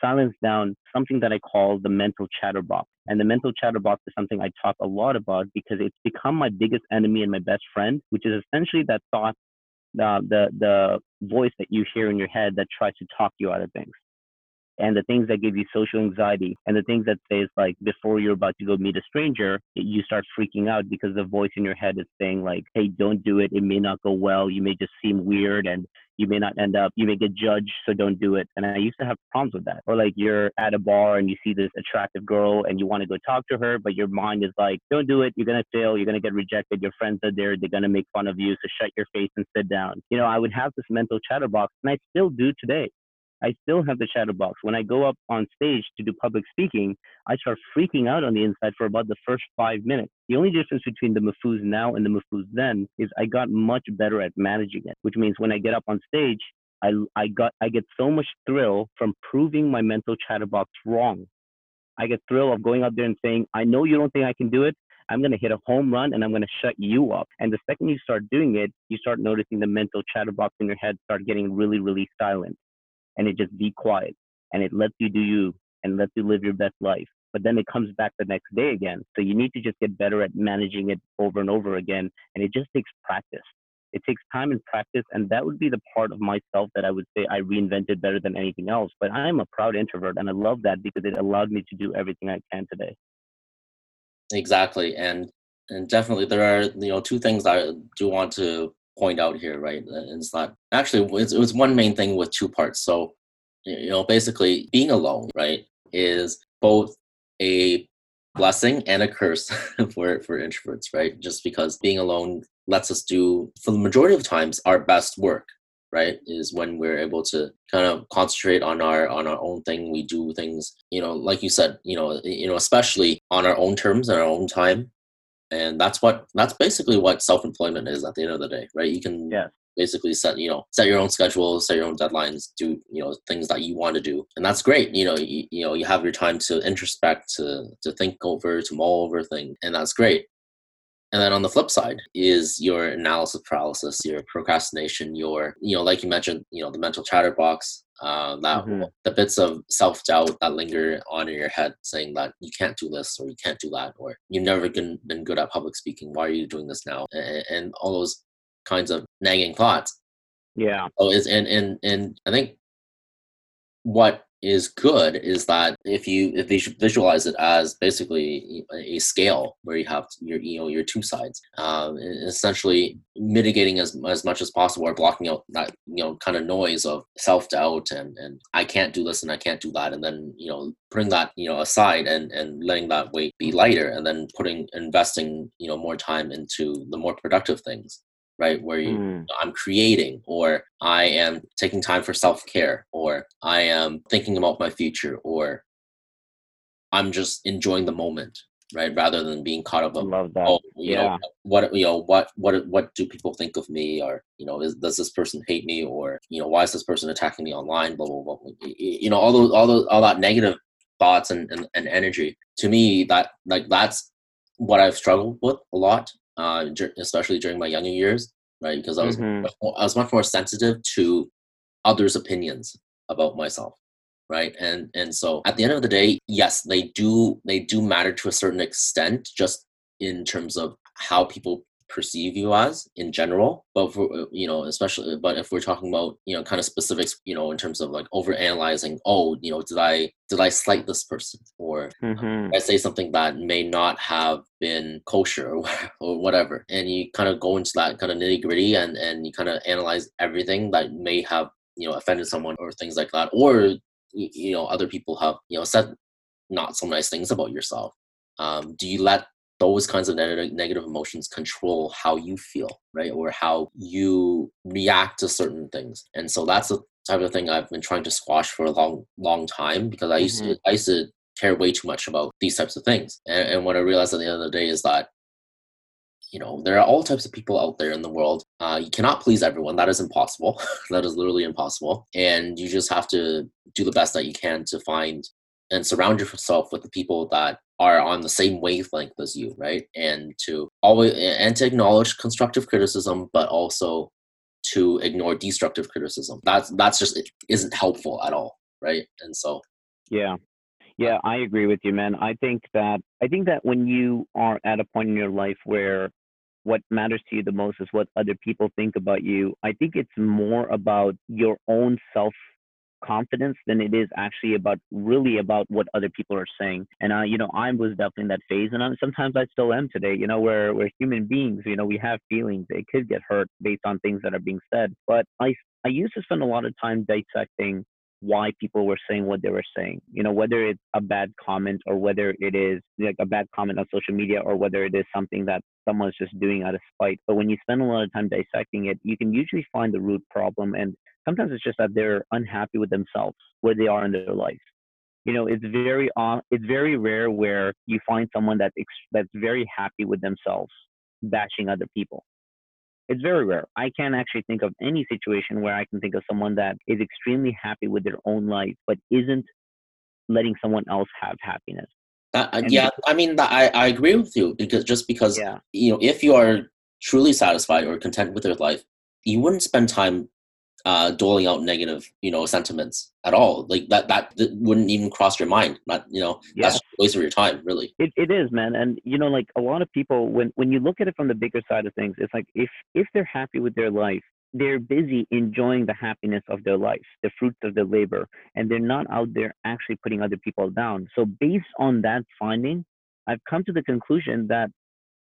silence down something that I call the mental chatterbox. And the mental chatterbox is something I talk a lot about because it's become my biggest enemy and my best friend, which is essentially that thought, uh, the the voice that you hear in your head that tries to talk you out of things and the things that give you social anxiety and the things that says like before you're about to go meet a stranger you start freaking out because the voice in your head is saying like hey don't do it. It may not go well. You may just seem weird and you may not end up you may get judged so don't do it. And i used to have problems with that. Or like you're at a bar and you see this attractive girl and you want to go talk to her but your mind is like don't do it. You're going to fail. You're going to get rejected. Your friends are there. They're going to make fun of you so shut your face and sit down. You know i would have this mental chatterbox and i still do today I still have the chatterbox. When I go up on stage to do public speaking, I start freaking out on the inside for about the first five minutes. The only difference between the Mahfouz now and the Mahfouz then is I got much better at managing it, which means when I get up on stage, I, I got I get so much thrill from proving my mental chatterbox wrong. I get thrill of going out there and saying, I know you don't think I can do it. I'm going to hit a home run and I'm going to shut you up. And the second you start doing it, you start noticing the mental chatterbox in your head start getting really, really silent and it just be quiet and it lets you do you and lets you live your best life. But then it comes back the next day again. So you need to just get better at managing it over and over again. And it just takes practice. It takes time and practice. And that would be the part of myself that I would say I reinvented better than anything else. But I'm a proud introvert and I love that because it allowed me to do everything I can today. Exactly. And and definitely there are you know two things I do want to point out here, right? Uh, and it's not actually it's, it was one main thing with two parts. So you know, basically being alone, right, is both a blessing and a curse *laughs* for for introverts, right? Just because being alone lets us do for the majority of times our best work, right? Is when we're able to kind of concentrate on our on our own thing. We do things, you know, like you said, you know, you know, especially on our own terms and our own time, and that's what that's basically what self-employment is at the end of the day right? You can yeah. basically set you know set your own schedule set your own deadlines do you know things that you want to do. And that's great you know you, you know you have your time to introspect to to think over to mull over things and that's great. And then on the flip side is your analysis paralysis your procrastination your you know like you mentioned you know the mental chatterbox uh, that Mhm. the bits of self doubt that linger on in your head, saying that you can't do this or you can't do that, or you've never been, been good at public speaking. Why are you doing this now? And, and all those kinds of nagging thoughts. Yeah. Oh, is and and and I think what is good is that if you if you visualize it as basically a scale where you have your you know your two sides um, essentially mitigating as, as much as possible or blocking out that you know kind of noise of self-doubt and and i can't do this and i can't do that and then you know putting that you know aside and and letting that weight be lighter and then putting investing you know more time into the more productive things right? Where you, Mm. I'm creating, or I am taking time for self care, or I am thinking about my future, or I'm just enjoying the moment, right? Rather than being caught up Love that. oh, you yeah. know, what you know, what what what do people think of me, or you know, is, does this person hate me, or you know, why is this person attacking me online? Blah blah blah. You know, all those all those all that negative thoughts and, and, and energy. To me, that like that's what I've struggled with a lot, uh, especially during my younger years, right? Because I was Mhm. more, I was much more sensitive to others' opinions about myself, right? And and so at the end of the day, yes, they do they do matter to a certain extent, just in terms of how people perceive you as in general but for you know especially but if we're talking about you know kind of specifics you know in terms of like over analyzing oh you know did i did i slight this person or Mhm. I say something that may not have been kosher or, *laughs* or whatever, and you kind of go into that kind of nitty gritty and and you kind of analyze everything that may have you know offended someone or things like that, or you know other people have you know said not so nice things about yourself. Um, do you let those kinds of negative negative emotions control how you feel, right, or how you react to certain things? And so that's the type of thing I've been trying to squash for a long long time because I used to I used to care way too much about these types of things. And, and what I realized at the end of the day is that, you know, there are all types of people out there in the world. Uh, you cannot please everyone. That is impossible. *laughs* that is literally impossible. And you just have to do the best that you can to find and surround yourself with the people that are on the same wavelength as you, right? And to always and to acknowledge constructive criticism, but also to ignore destructive criticism. That's that's just it isn't helpful at all, right? And so Yeah. Uh, yeah, I agree with you, man. I think that I think that when you are at a point in your life where what matters to you the most is what other people think about you, I think it's more about your own self confidence than it is actually about really about what other people are saying. And uh, you know, I was definitely in that phase, and I'm, sometimes I still am today. You know, where we're human beings. You know, we have feelings. It could get hurt based on things that are being said. But I I used to spend a lot of time dissecting why people were saying what they were saying. You know, whether it's a bad comment or whether it is like a bad comment on social media or whether it is something that someone's just doing out of spite. But when you spend a lot of time dissecting it, you can usually find the root problem. And sometimes it's just that they're unhappy with themselves, where they are in their life. You know, it's very uh, it's very rare where you find someone that ex- that's very happy with themselves bashing other people it's very rare. I can't actually think of any situation where I can think of someone that is extremely happy with their own life, but isn't letting someone else have happiness. Uh, uh, yeah, I mean, I, I agree with you because just because Yeah. you know, if you are truly satisfied or content with your life, you wouldn't spend time uh, doling out negative, you know, sentiments at all. Like that, that, that wouldn't even cross your mind. Not, you know, Yeah. that's a waste of your time, really. It it is, man. And you know, like a lot of people when when you look at it from the bigger side of things, it's like if if they're happy with their life, they're busy enjoying the happiness of their life, the fruits of their labor, and they're not out there actually putting other people down. So based on that finding, I've come to the conclusion that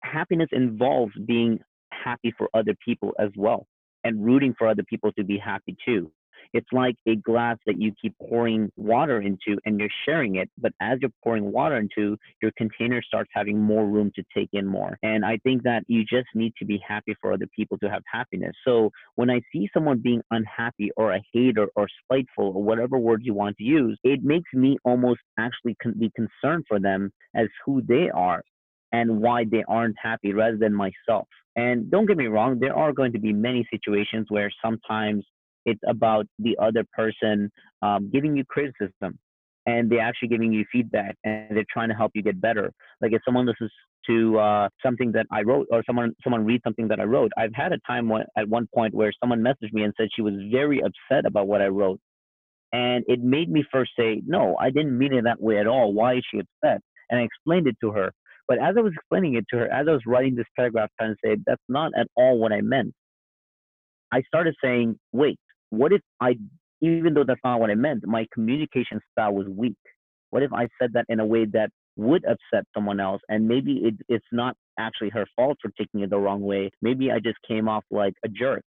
happiness involves being happy for other people as well and rooting for other people to be happy too. It's like a glass that you keep pouring water into and you're sharing it. But as you're pouring water into, your container starts having more room to take in more. And I think that you just need to be happy for other people to have happiness. So when I see someone being unhappy or a hater or spiteful or whatever words you want to use, it makes me almost actually con- be concerned for them as who they are and why they aren't happy rather than myself. And don't get me wrong, there are going to be many situations where sometimes it's about the other person um, giving you criticism and they're actually giving you feedback and they're trying to help you get better. Like if someone listens to uh, something that I wrote or someone someone reads something that I wrote, I've had a time when, at one point where someone messaged me and said she was very upset about what I wrote And it made me first say, no, I didn't mean it that way at all. Why is she upset? And I explained it to her. But as I was explaining it to her, as I was writing this paragraph, trying to say, that's not at all what I meant, I started saying, wait, what if I, even though that's not what I meant, my communication style was weak? What if I said that in a way that would upset someone else and maybe it, it's not actually her fault for taking it the wrong way? Maybe i just came off like a jerk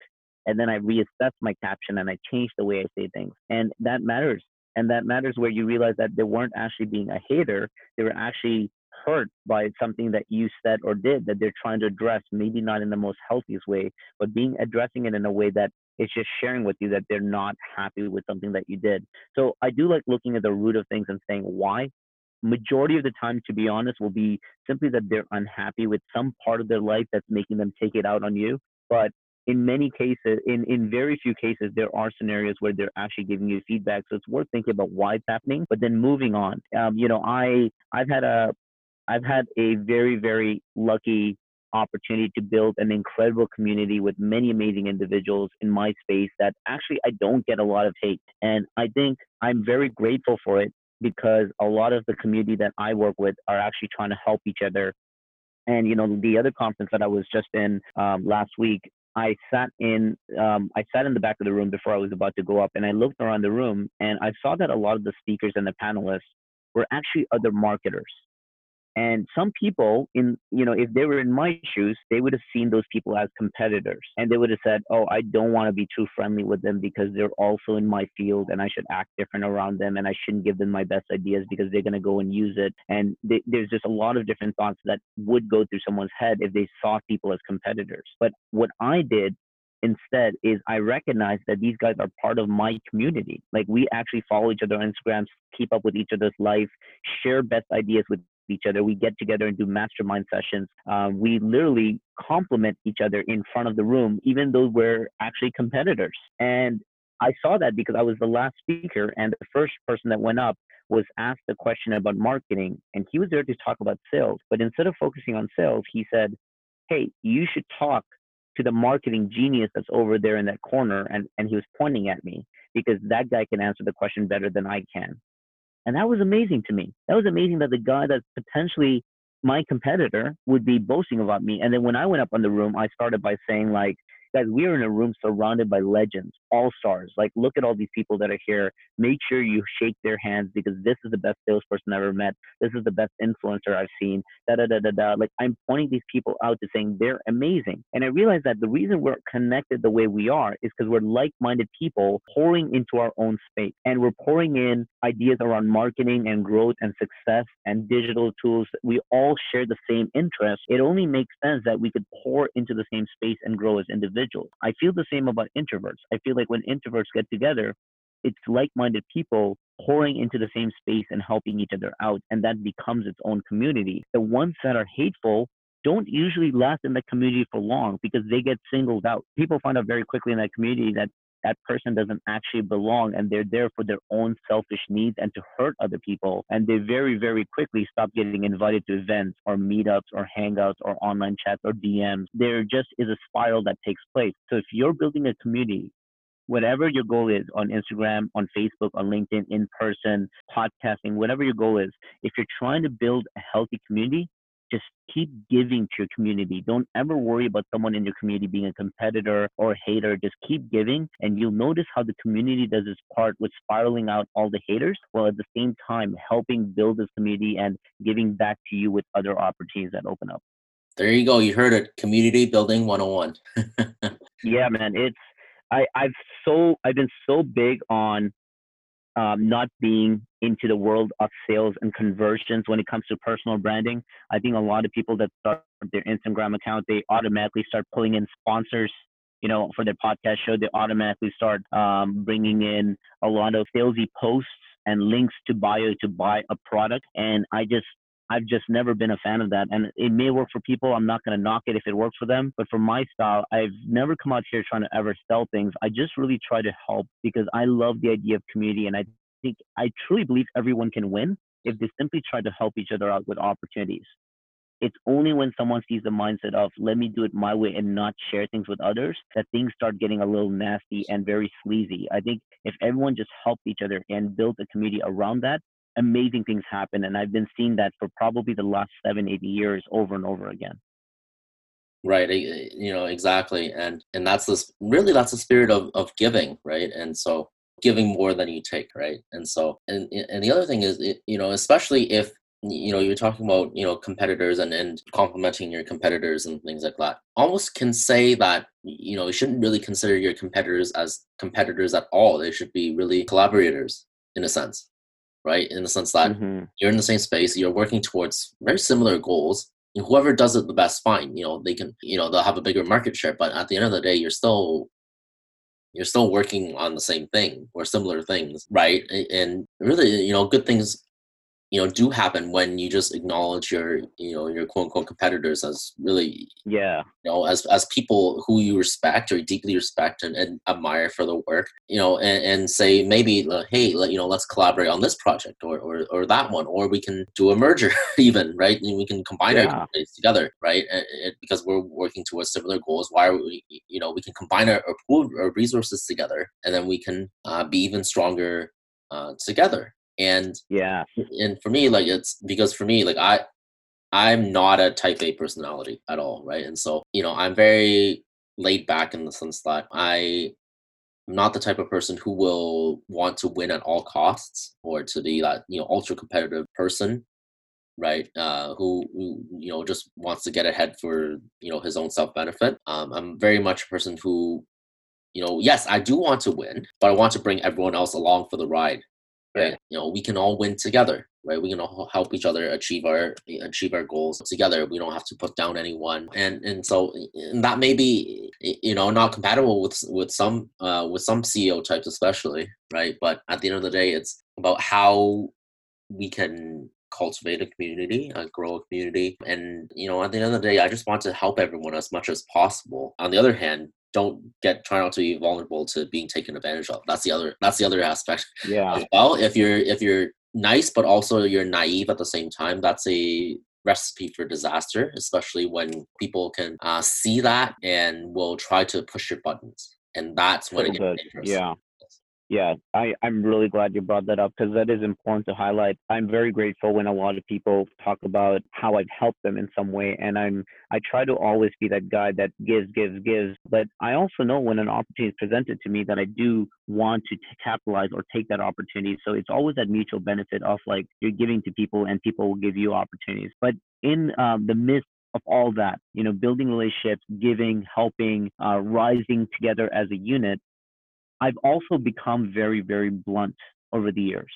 and then i reassessed my caption and i changed the way i say things. And that matters and that matters where you realize that they weren't actually being a hater. They were actually hurt by something that you said or did that they're trying to address maybe not in the most healthiest way but being addressing it in a way that it's just sharing with you that they're not happy with something that you did so i do like looking at the root of things and saying why majority of the time, to be honest, will be simply that they're unhappy with some part of their life that's making them take it out on you. But in many cases, in, in very few cases, there are scenarios where they're actually giving you feedback. So it's worth thinking about why it's happening, but then moving on. Um, you know, I, I've had a, I've had a very, very lucky opportunity to build an incredible community with many amazing individuals in my space that actually I don't get a lot of hate. And I think I'm very grateful for it because a lot of the community that I work with are actually trying to help each other. And you know, the other conference that I was just in um, last week, I sat in um, I sat in the back of the room before I was about to go up, and I looked around the room, and I saw that a lot of the speakers and the panelists were actually other marketers. And some people in, you know, if they were in my shoes, they would have seen those people as competitors and they would have said, oh, I don't want to be too friendly with them because they're also in my field and I should act different around them and I shouldn't give them my best ideas because they're going to go and use it. And they, there's just a lot of different thoughts that would go through someone's head if they saw people as competitors. But what I did instead is I recognize that these guys are part of my community. Like we actually follow each other on Instagram, keep up with each other's life, share best ideas with each other. We get together and do mastermind sessions. Um, we literally complement each other in front of the room, even though we're actually competitors. And I saw that because I was the last speaker, and the first person that went up was asked a question about marketing, and he was there to talk about sales. But instead of focusing on sales, he said, Hey, you should talk to the marketing genius that's over there in that corner. And, and he was pointing at me because that guy can answer the question better than I can. And that was amazing to me. That was amazing that the guy that's potentially my competitor would be boasting about me. And then when I went up on the room, I started by saying like, guys, we are in a room surrounded by legends, all stars. Like, look at all these people that are here. Make sure you shake their hands because this is the best salesperson I've ever met. This is the best influencer I've seen. Da da da da da. Like, I'm pointing these people out to saying they're amazing. And I realized that the reason we're connected the way we are is because we're like-minded people pouring into our own space, and we're pouring in ideas around marketing and growth and success and digital tools. We all share the same interests. It only makes sense that we could pour into the same space and grow as individuals. I feel the same about introverts. I feel like when introverts get together, it's like-minded people pouring into the same space and helping each other out, and that becomes its own community. The ones that are hateful don't usually last in the community for long because they get singled out. People find out very quickly in that community that that person doesn't actually belong and they're there for their own selfish needs and to hurt other people. And they very, very quickly stop getting invited to events or meetups or hangouts or online chats or DMs. There just is a spiral that takes place. So if you're building a community, whatever your goal is on Instagram, on Facebook, on LinkedIn, in person, podcasting, whatever your goal is, if you're trying to build a healthy community, just keep giving to your community. Don't ever worry about someone in your community being a competitor or a hater. Just keep giving, and you'll notice how the community does its part with spiraling out all the haters, while at the same time helping build this community and giving back to you with other opportunities that open up. There you go. You heard it. Community building 101. *laughs* yeah, man. It's I I've so I've been so big on um, not being into the world of sales and conversions when it comes to personal branding. I think a lot of people that start their Instagram account, they automatically start pulling in sponsors. You know, for their podcast show, they automatically start um, bringing in a lot of salesy posts and links to bio to buy a product. And I just I've just never been a fan of that. And it may work for people. I'm not going to knock it if it works for them. But for my style, I've never come out here trying to ever sell things. I just really try to help because I love the idea of community. And I think, I truly believe everyone can win if they simply try to help each other out with opportunities. it's only when someone sees the mindset of let me do it my way and not share things with others that things start getting a little nasty and very sleazy. I think if everyone just helped each other and built a community around that, amazing things happen. And I've been seeing that for probably the last seven, eight years over and over again. Right. You know, exactly. And, and that's this really, that's the spirit of, of giving. Right. And so giving more than you take. Right. And so, and, and the other thing is, you know, especially if, you know, you're talking about, you know, competitors and, and complimenting your competitors and things like that, almost can say that, you know, you shouldn't really consider your competitors as competitors at all. They should be really collaborators in a sense right? In the sense that mm-hmm. you're in the same space, you're working towards very similar goals. And whoever does it the best, fine. You know, they can, you know, they'll have a bigger market share. But at the end of the day, you're still you're still working on the same thing or similar things, right? And really, you know, good things you know do happen when you just acknowledge your you know your quote unquote competitors as really yeah. you know as as people who you respect or deeply respect and, and admire for the work you know and, and say maybe uh, hey let, you know let's collaborate on this project or or, or that one or we can do a merger *laughs* even right? And we can combine yeah. our companies together right? And, and because we're working towards similar goals why are we you know we can combine our, our pool our resources together and then we can uh, be even stronger uh, together and yeah. and for me like it's because for me like i i'm not a type a personality at all right? And so you know i'm very laid back in the sense that i am not the type of person who will want to win at all costs or to be that you know ultra competitive person right? Uh who, who you know just wants to get ahead for you know his own self benefit um i'm very much a person who you know yes i do want to win but i want to bring everyone else along for the ride right? You know we can all win together right? We can all help each other achieve our achieve our goals together. We don't have to put down anyone. And and so and that may be you know not compatible with with some uh with some ceo types especially right? But at the end of the day it's about how we can cultivate a community uh, grow a community. And you know at the end of the day i just want to help everyone as much as possible. On the other hand don't get try not to be vulnerable to being taken advantage of. That's the other that's the other aspect. *laughs* Yeah. As well, if you're if you're nice but also you're naive at the same time, that's a recipe for disaster. Especially when people can uh, see that and will try to push your buttons, and that's when it gets dangerous. Yeah. Yeah, I, I'm really glad you brought that up because that is important to highlight. I'm very grateful when a lot of people talk about how I've helped them in some way. And I'm I try to always be that guy that gives, gives, gives. But I also know when an opportunity is presented to me that I do want to t- capitalize or take that opportunity. So it's always that mutual benefit of like you're giving to people and people will give you opportunities. But in um, the midst of all that, you know, building relationships, giving, helping, uh, rising together as a unit, I've also become very, very blunt over the years.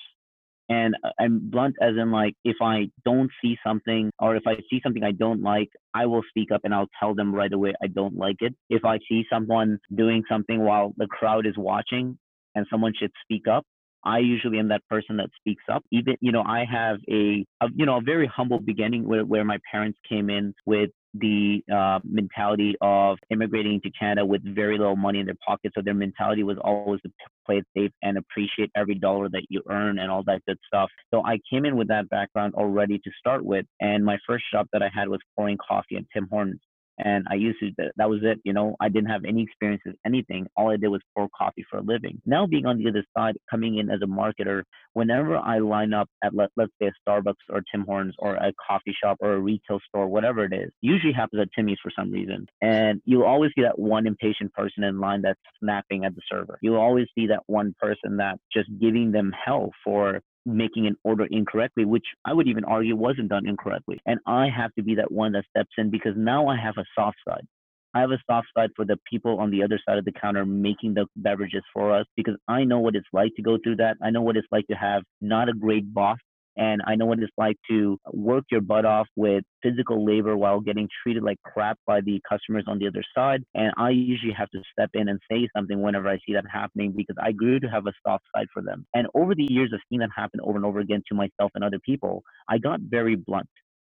And uh, I'm blunt as in like if I don't see something or if I see something I don't like, I will speak up and I'll tell them right away I don't like it. If I see someone doing something while the crowd is watching and someone should speak up, I usually am that person that speaks up. Even, you know, I have a, a you know, a very humble beginning where, where my parents came in with the uh, mentality of immigrating to Canada with very little money in their pocket. So their mentality was always to play it safe and appreciate every dollar that you earn and all that good stuff. So I came in with that background already to start with. And my first job that I had was pouring coffee at Tim Hortons and I used to that was it. You know, I didn't have any experience with anything. All I did was pour coffee for a living. Now being on the other side, coming in as a marketer, whenever I line up at let, let's say a Starbucks or Tim Hortons or a coffee shop or a retail store, whatever it is, usually happens at Timmy's for some reason. And you'll always see that one impatient person in line that's snapping at the server. You'll always see that one person that's just giving them hell for making an order incorrectly, which I would even argue wasn't done incorrectly. And I have to be that one that steps in because now I have a soft side. I have a soft side for the people on the other side of the counter making the beverages for us because I know what it's like to go through that. I know what it's like to have not a great boss and I know what it's like to work your butt off with physical labor while getting treated like crap by the customers on the other side. And I usually have to step in and say something whenever I see that happening because I grew to have a soft side for them. And over the years of seeing that happen over and over again to myself and other people, I got very blunt.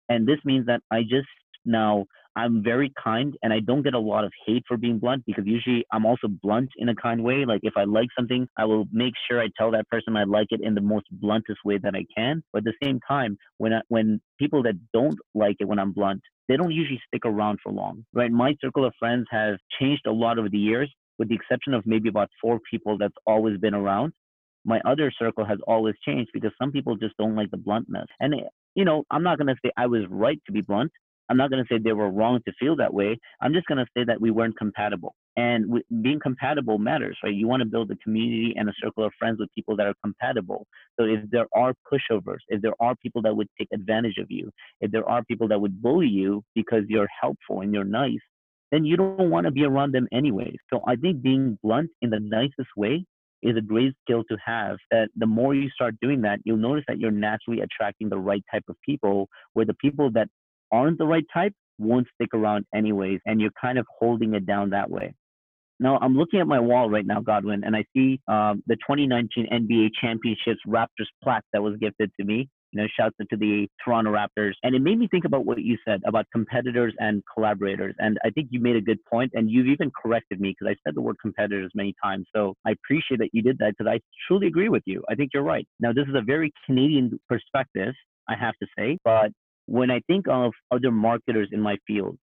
And this means that I just now I'm very kind and I don't get a lot of hate for being blunt because usually I'm also blunt in a kind way. Like if I like something, I will make sure I tell that person I like it in the most bluntest way that I can. But at the same time, when I, when people that don't like it when I'm blunt, they don't usually stick around for long, right? My circle of friends has changed a lot over the years, with the exception of maybe about four people that's always been around. My other circle has always changed because some people just don't like the bluntness. And, you know, I'm not going to say I was right to be blunt. I'm not going to say they were wrong to feel that way. I'm just going to say that we weren't compatible. And w- being compatible matters, right? You want to build a community and a circle of friends with people that are compatible. So if there are pushovers, if there are people that would take advantage of you, if there are people that would bully you because you're helpful and you're nice, then you don't want to be around them anyway. So I think being blunt in the nicest way is a great skill to have. That the more you start doing that, you'll notice that you're naturally attracting the right type of people, where the people that aren't the right type won't stick around anyways, and you're kind of holding it down that way. Now, I'm looking at my wall right now, Godwin, and I see um, the 2019 NBA Championships Raptors plaque that was gifted to me. You know, shouts out to the Toronto Raptors. And it made me think about what you said about competitors and collaborators. And I think you made a good point, and you've even corrected me because I said the word competitors many times. So I appreciate that you did that because I truly agree with you. I think you're right. Now, this is a very Canadian perspective, I have to say, but when I think of other marketers in my field,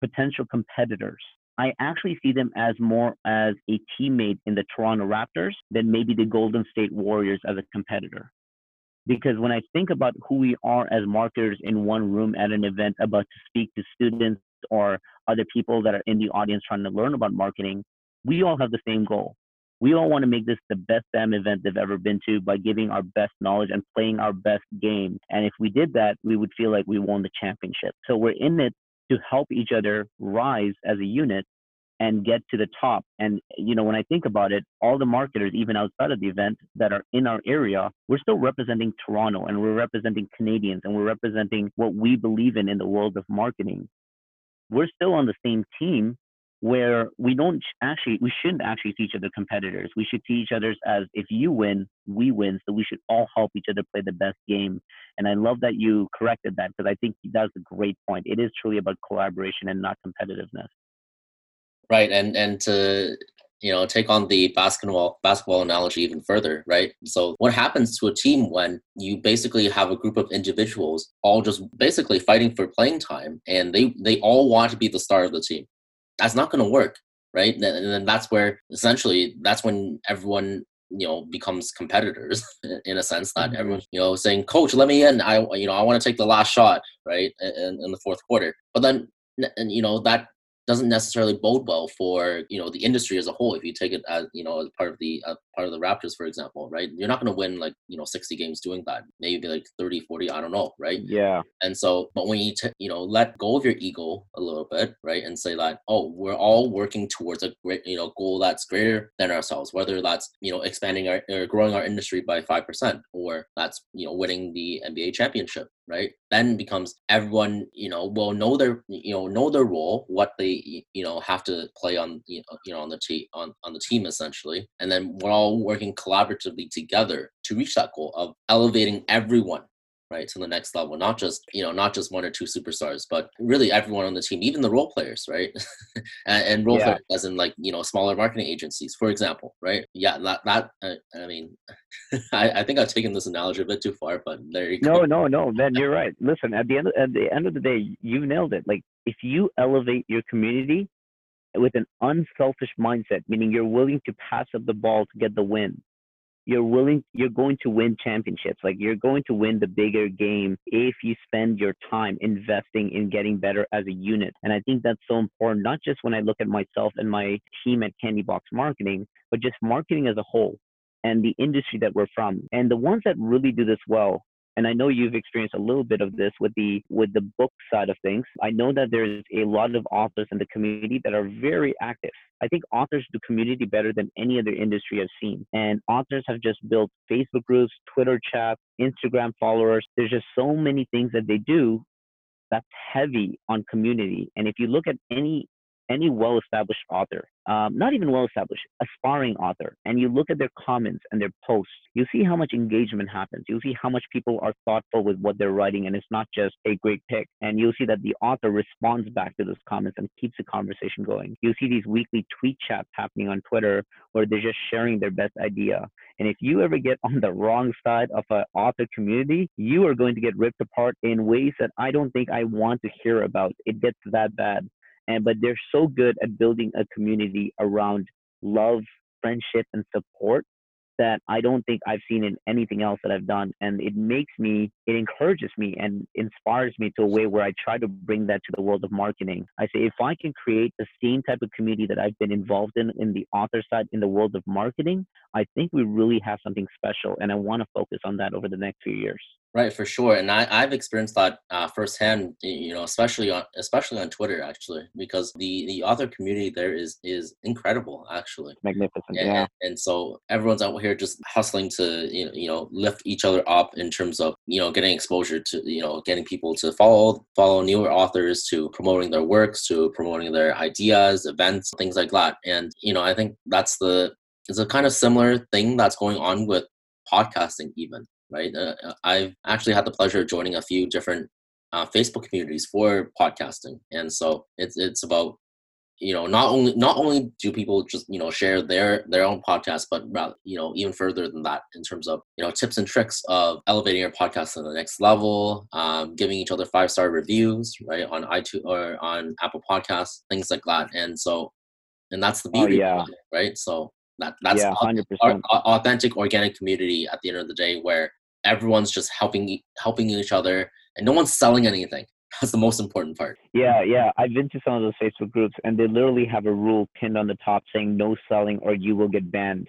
potential competitors, I actually see them as more as a teammate in the Toronto Raptors than maybe the Golden State Warriors as a competitor. Because when I think about who we are as marketers in one room at an event about to speak to students or other people that are in the audience trying to learn about marketing, we all have the same goal we all want to make this the best damn event they've ever been to by giving our best knowledge and playing our best game. And if we did that, we would feel like we won the championship. So we're in it to help each other rise as a unit and get to the top. And you know, when I think about it, all the marketers, even outside of the event, that are in our area, we're still representing Toronto and we're representing Canadians and we're representing what we believe in in the world of marketing. We're still on the same team, where we don't actually we shouldn't actually see each other competitors. We should see each other as if you win we win. So we should all help each other play the best game. And i love that you corrected that because i think that's a great point. It is truly about collaboration and not competitiveness. Right and and to you know take on the basketball basketball analogy even further right? So what happens to a team when you basically have a group of individuals all just basically fighting for playing time and they they all want to be the star of the team that's not going to work right? And then that's where essentially that's when everyone you know becomes competitors *laughs* in a sense. That mm-hmm. everyone you know saying coach let me in. I you know i want to take the last shot right in, in the fourth quarter. But then and you know that doesn't necessarily bode well for you know the industry as a whole if you take it as you know as part of the uh, part of the raptors for example right? You're not going to win like you know 60 games doing that. Maybe like 30 40 i don't know right? Yeah. And so but when you t- you know let go of your ego a little bit right and say that oh we're all working towards a great you know goal that's greater than ourselves whether that's you know expanding our or growing our industry by 5% or that's you know winning the nba championship right? Then becomes everyone you know will know their you know know their role what they you know have to play on you uh, know, you know on the team on, on the team essentially. And then we're all working collaboratively together to reach that goal of elevating everyone right to the next level not just you know not just one or two superstars but really everyone on the team even the role players right? *laughs* And, and, role yeah. players as in like you know smaller marketing agencies for example right? Yeah that that uh, i mean *laughs* I, I think i've taken this analogy a bit too far but there you go. No no no man you're *laughs* right. Listen at the end at the end of the day you nailed it. Like if you elevate your community with an unselfish mindset meaning you're willing to pass up the ball to get the win you're willing you're going to win championships. Like you're going to win the bigger game if you spend your time investing in getting better as a unit. And i think that's so important not just when i look at myself and my team at candy box marketing but just marketing as a whole and the industry that we're from. And the ones that really do this well and I know you've experienced a little bit of this with the with the book side of things. I know that there's a lot of authors in the community that are very active. I think authors do community better than any other industry I've seen. And authors have just built Facebook groups, Twitter chats, Instagram followers. There's just so many things that they do that's heavy on community. And if you look at any any well established author, um, not even well established, aspiring author, and you look at their comments and their posts, you see how much engagement happens. You'll see how much people are thoughtful with what they're writing, and it's not just a great pick. And you'll see that the author responds back to those comments and keeps the conversation going. You'll see these weekly tweet chats happening on Twitter where they're just sharing their best idea. And if you ever get *laughs* on the wrong side of an author community, you are going to get ripped apart in ways that I don't think I want to hear about. It gets that bad and but they're so good at building a community around love friendship and support that I don't think I've seen in anything else that I've done. And it makes me, it encourages me and inspires me to a way where I try to bring that to the world of marketing. I say, if I can create the same type of community that I've been involved in, in the author side, in the world of marketing, I think we really have something special. And I want to focus on that over the next few years. Right, for sure, and I, I've experienced that uh, firsthand. You know, especially on especially on Twitter, actually, because the the author community there is is incredible, actually, magnificent. And, yeah, and so everyone's out here just hustling to you know, you know lift each other up in terms of you know getting exposure to you know getting people to follow follow newer authors, to promoting their works, to promoting their ideas, events, things like that. And you know, I think that's the it's a kind of similar thing that's going on with podcasting even right? Uh, uh, I've actually had the pleasure of joining a few different uh, Facebook communities for podcasting, and so it's it's about you know not only not only do people just you know share their their own podcast, but rather, you know even further than that in terms of you know tips and tricks of elevating your podcast to the next level, um, giving each other five star reviews, right on iTunes or on Apple Podcasts, things like that, and so and that's the oh, beauty, oh, yeah. It, right? So that that's yeah, 100%. authentic organic community at the end of the day where everyone's just helping helping each other and no one's selling anything. *laughs* That's the most important part. Yeah yeah. I've been to some of those facebook groups and they literally have a rule pinned on the top saying no selling or you will get banned.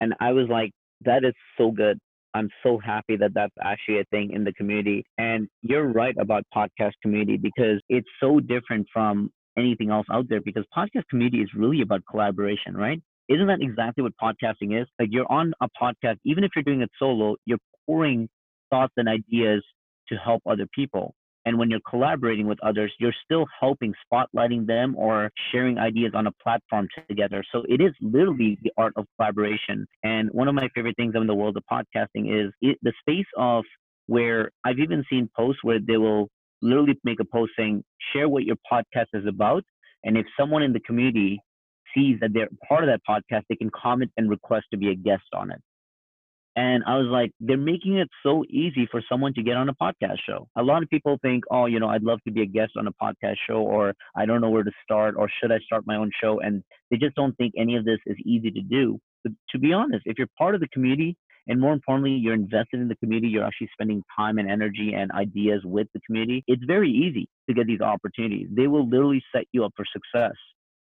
And i was like that is so good. I'm so happy that that's actually a thing in the community. And you're right about podcast community because it's so different from anything else out there because podcast community is really about collaboration right isn't that exactly what podcasting is? Like you're on a podcast, even if you're doing it solo, you're pouring thoughts and ideas to help other people. And when you're collaborating with others, you're still helping spotlighting them or sharing ideas on a platform together. So it is literally the art of collaboration. And one of my favorite things in the world of podcasting is it, the space of where I've even seen posts where they will literally make a post saying, share what your podcast is about. And if someone in the community sees that they're part of that podcast, they can comment and request to be a guest on it. And I was like, they're making it so easy for someone to get on a podcast show. A lot of people think, oh, you know, I'd love to be a guest on a podcast show, or I don't know where to start, or should I start my own show? And they just don't think any of this is easy to do. But to be honest, if you're part of the community, and more importantly, you're invested in the community, you're actually spending time and energy and ideas with the community, it's very easy to get these opportunities. They will literally set you up for success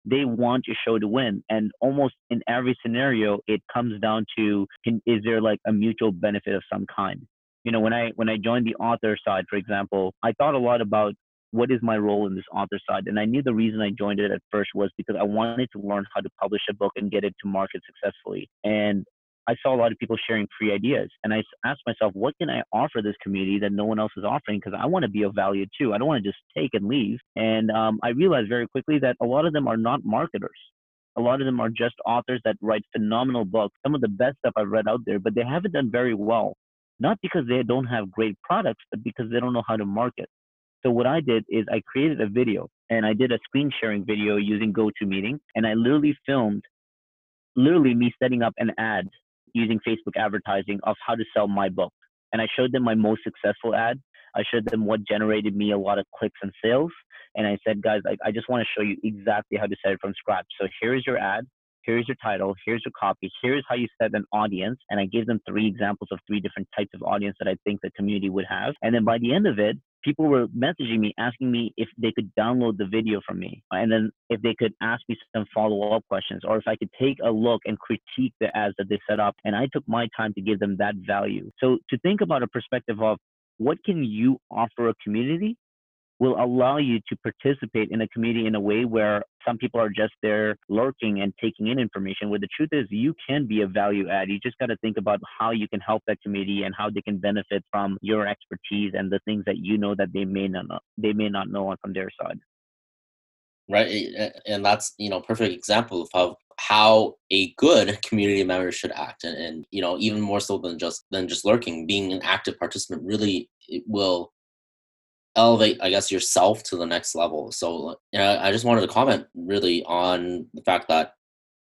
they want your show to win. And almost in every scenario it comes down to can, is there like a mutual benefit of some kind? You know when i when i joined the author side for example i thought a lot about what is my role in this author side. And i knew the reason i joined it at first was because i wanted to learn how to publish a book and get it to market successfully. And I saw a lot of people sharing free ideas. And I asked myself, what can I offer this community that no one else is offering? Because I want to be of value too. I don't want to just take and leave. And um, I realized very quickly that a lot of them are not marketers. A lot of them are just authors that write phenomenal books, some of the best stuff I've read out there, but they haven't done very well. Not because they don't have great products, but because they don't know how to market. So what I did is I created a video and I did a screen sharing video using GoToMeeting and I literally filmed literally me setting up an ad using Facebook advertising of how to sell my book. And I showed them my most successful ad. I showed them what generated me a lot of clicks and sales. And I said, guys, I, I just want to show you exactly how to set it from scratch. So here is your ad. Here's your title. Here's your copy. Here's how you set an audience. And I gave them three examples of three different types of audience that I think the community would have. And then by the end of it, people were messaging me asking me if they could download the video from me and then if they could ask me some follow-up questions or if i could take a look and critique the ads that they set up and i took my time to give them that value so to think about a perspective of what can you offer a community will allow you to participate in a community in a way where some people are just there lurking and taking in information. Where the truth is, you can be a value add. You just got to think about how you can help that community and how they can benefit from your expertise and the things that you know that they may not know, they may not know on from their side. right and that's you know perfect example of how how a good *laughs* community member should act and, and you know even more so than just than just lurking being an active participant really will elevate i guess yourself to the next level. So know, i just wanted to comment really on the fact that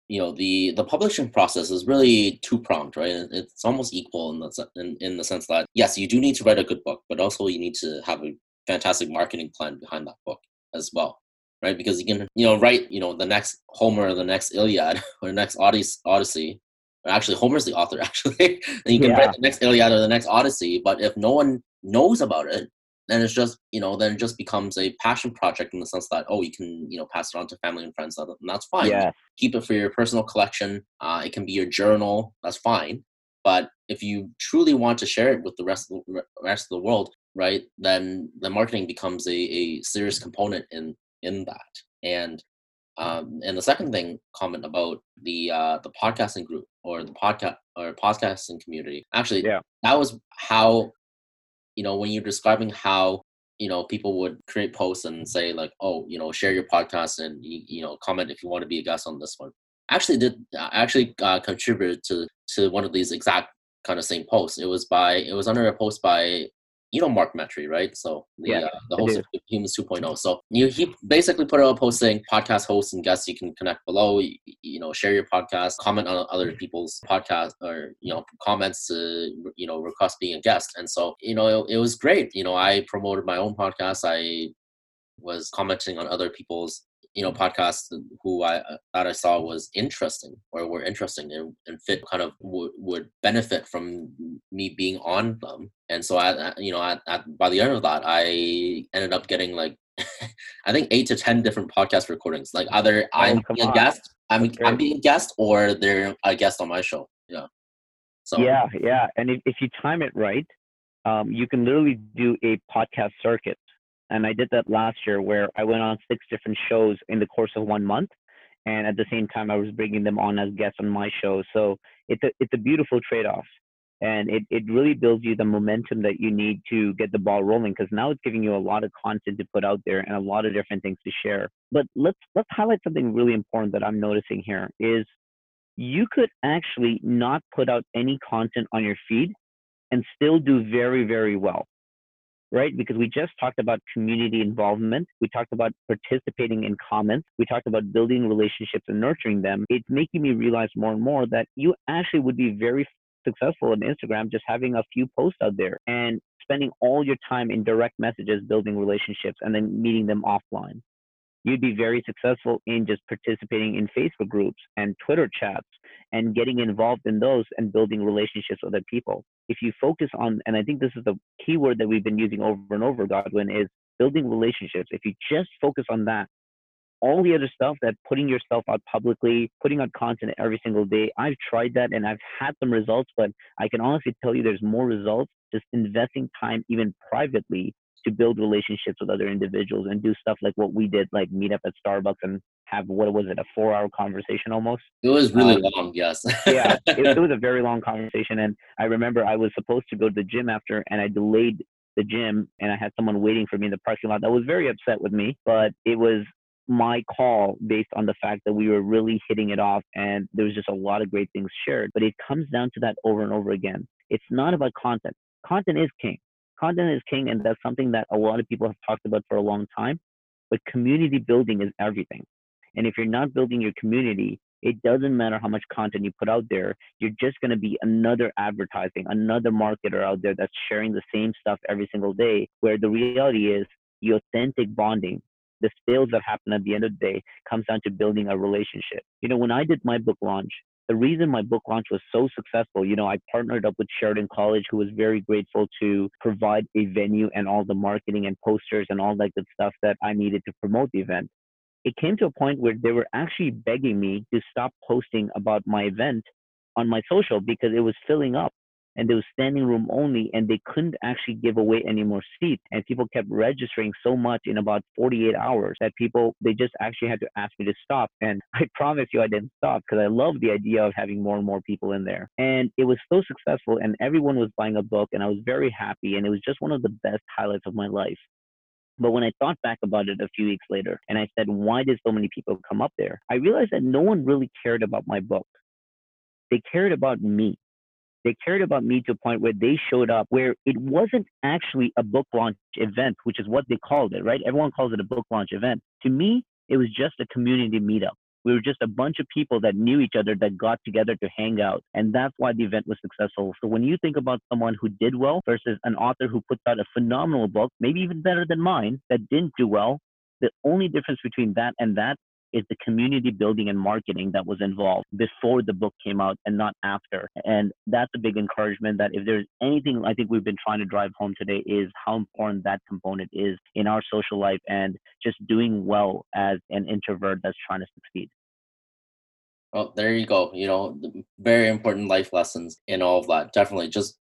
you know the the publishing process is really two pronged right it's almost equal in the in, in the sense that yes you do need to write a good book but also you need to have a fantastic marketing plan behind that book as well right? Because you can you know write you know the next homer *laughs* or the next iliad or the next odyssey. Actually homer's the author *laughs* actually. And you can yeah. write the next iliad or the next odyssey but if no one knows about it then it's just you know then it just becomes a passion project in the sense that oh you can you know pass it on to family and friends and that's fine. Yeah. keep it for your personal collection. Uh, it can be your journal that's fine. But if you truly want to share it with the rest of the rest of the world right then the marketing becomes a, a serious component in in that. And um, and the second thing comment about the uh, the podcasting group or the podcast or podcasting community. Actually yeah. that was how you know when you're describing how you know people would create posts and say like oh you know share your podcast and you, know comment if you want to be a guest on this one. Actually did actually uh, contributed to to one of these exact kind of same posts. It was by it was under a post by you know Mark Metry, right? So the, yeah, uh, the host of Humans 2.0. So you, he basically put out a post saying podcast hosts and guests you can connect below. You, you, know, share your podcast, comment on other people's podcast, or you know, comments to you know request being a guest. And so you know, it, it was great. You know, I promoted my own podcast. I was commenting on other people's you know podcasts who I uh, that I saw was interesting or were interesting and, and fit kind of would would benefit from me being on them. And so I you know at, at by the end of that I ended up getting like *laughs* I think eight to ten different podcast recordings. Like either oh, I'm being a guest, I'm I'm being a guest, or they're a guest on my show. Yeah. So yeah, yeah, and if, if you time it right, um, you can literally do a podcast circuit and I did that last year where I went on six different shows in the course of one month. And at the same time, I was bringing them on as guests on my show. So it's a, it's a beautiful trade off. And it, it really builds you the momentum that you need to get the ball rolling because now it's giving you a lot of content to put out there and a lot of different things to share. But let's let's highlight something really important that I'm noticing here is you could actually not put out any content on your feed and still do very, very well right? Because we just talked about community involvement. We talked about participating in comments. We talked about building relationships and nurturing them. It's making me realize more and more that you actually would be very successful on Instagram just having a few posts out there and spending all your time in direct messages building relationships and then meeting them offline you'd be very successful in just participating in Facebook groups and Twitter chats and getting involved in those and building relationships with other people. If you focus on, and I think this is the key word that we've been using over and over, Godwin, is building relationships. If you just focus on that, all the other stuff that putting yourself out publicly, putting out content every single day, I've tried that and I've had some results, but I can honestly tell you there's more results just investing time even privately to build relationships with other individuals and do stuff like what we did, like meet up at Starbucks and have what was it, a four hour conversation almost? It was really um, long, yes. yeah, it, it was a very *laughs* long conversation. And I remember I was supposed to go to the gym after and I delayed the gym and I had someone waiting for me in the parking lot that was very upset with me, but it was my call based on the fact that we were really hitting it off and there was just a lot of great things shared. But it comes down to that over and over again. It's not about content. Content is king content is king and that's something that a lot of people have talked about for a long time but community building is everything. And if you're not building your community it doesn't matter how much content you put out there you're just going to be another advertising another marketer out there that's sharing the same stuff every single day where the reality is the authentic bonding the sales that happen at the end of the day comes down to building a relationship. You know when i did my book launch the reason my book launch was so successful, you know, I partnered up with Sheridan College, who was very grateful to provide a venue and all the marketing and posters and all that good stuff that I needed to promote the event. It came to a point where they were actually begging me to stop posting about my event on my social because it was filling up and there was standing room only and they couldn't actually give away any more seats and people kept registering so much in about 48 hours that people they just actually had to ask me to stop and *laughs* i promise you i didn't stop because i love the idea of having more and more people in there and it was so successful and everyone was buying a book and i was very happy and it was just one of the best highlights of my life But when I thought back about it a few weeks later and I said, why did so many people come up there? I realized that no one really cared about my book. They cared about me. They cared about me to a point where they showed up where it wasn't actually a book launch event, which is what they called it, right? Everyone calls it a book launch event. To me, it was just a community meetup. We were just a bunch of people that knew each other that got together to hang out. And that's why the event was successful. So when you think about someone who did well versus an author who puts out a phenomenal book, maybe even better than mine, that didn't do well, the only difference between that and that is the community building and marketing that was involved before the book came out and not after. And that's a big encouragement that if there's anything I think we've been trying to drive home today is how important that component is in our social life and just doing well as an introvert that's trying to succeed. Well, there you go. You know, very important life lessons in all of that. Definitely just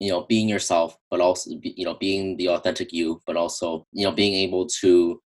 you know being yourself but also you know being the authentic you but also you know being able to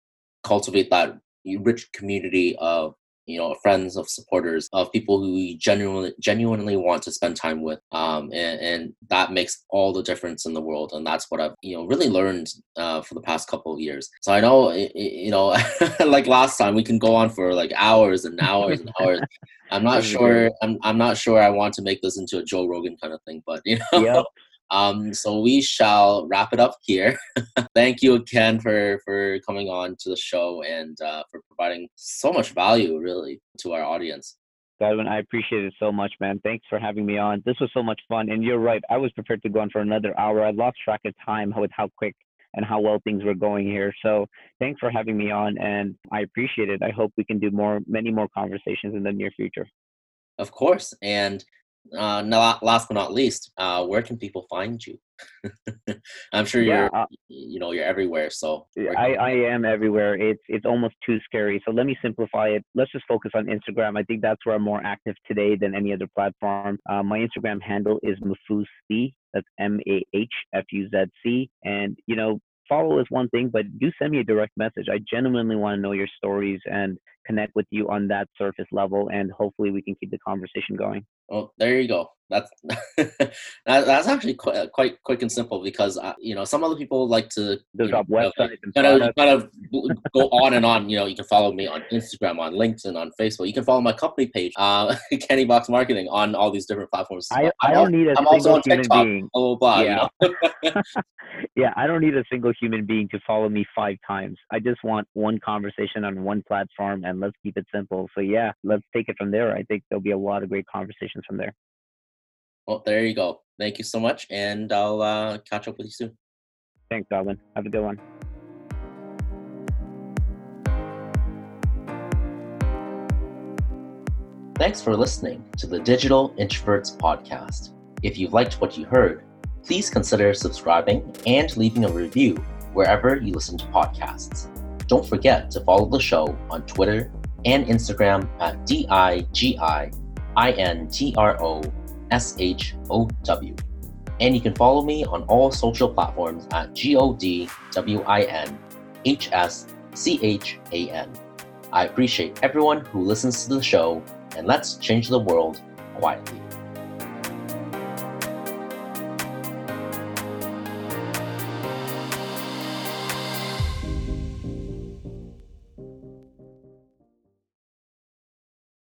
cultivate that rich community of you know friends of supporters of people who you genuinely genuinely want to spend time with um, and, and that makes all the difference in the world and that's what i've you know really learned uh, for the past couple of years. So i know you know *laughs* like last time we can go on for like hours and hours and hours. *laughs* I'm not sure I'm, I'm not sure i want to make this into a joe rogan kind of thing but you *laughs* know? Yep. Um, so we shall wrap it up here. *laughs* Thank you again for for coming on to the show and uh, for providing so much value, really, to our audience. Godwin, I appreciate it so much, man. Thanks for having me on. This was so much fun, and you're right. I was prepared to go on for another hour. I lost track of time with how quick and how well things were going here. So thanks for having me on, and I appreciate it. I hope we can do more, many more conversations in the near future. Of course, and uh, not, last but not least, uh, where can people find you? *laughs* I'm sure you're, uh, you know, you're everywhere. So I, I am everywhere. It's it's almost too scary. So let me simplify it. Let's just focus on Instagram. I think that's where I'm more active today than any other platform. Uh, my Instagram handle is Mahfuz That's M A H F U Z C. And you know, follow is one thing, but do send me a direct message. I genuinely want to know your stories and connect with you on that surface level, and hopefully we can keep the conversation going. Well, there you go. That's *laughs* that, that's actually quite, uh, quite quick and simple because uh, you know some other people like to websites and kind of, kind of go on and on. You know, you can follow me on Instagram, on LinkedIn, on Facebook. You can follow my company page, uh, *laughs* Chatterbox Marketing, on all these different platforms. I, I don't need a I'm single human TikTok, being. Blah, blah, blah, yeah. You know? *laughs* yeah, I don't need a single human being to follow me five times. I just want one conversation on one platform, and let's keep it simple. So yeah, let's take it from there. I think there'll be a lot of great conversations from there. Well, there you go. Thank you so much, and I'll uh, catch up with you soon. Thanks, Godwin. Have a good one. Thanks for listening to the Digital Introverts Podcast. If you liked what you heard, please consider subscribing and leaving a review wherever you listen to podcasts. Don't forget to follow the show on Twitter and Instagram at D I G I I N T R O S H O W. And you can follow me on all social platforms at G O D W I N H S C H A N. I appreciate everyone who listens to the show, and let's change the world quietly.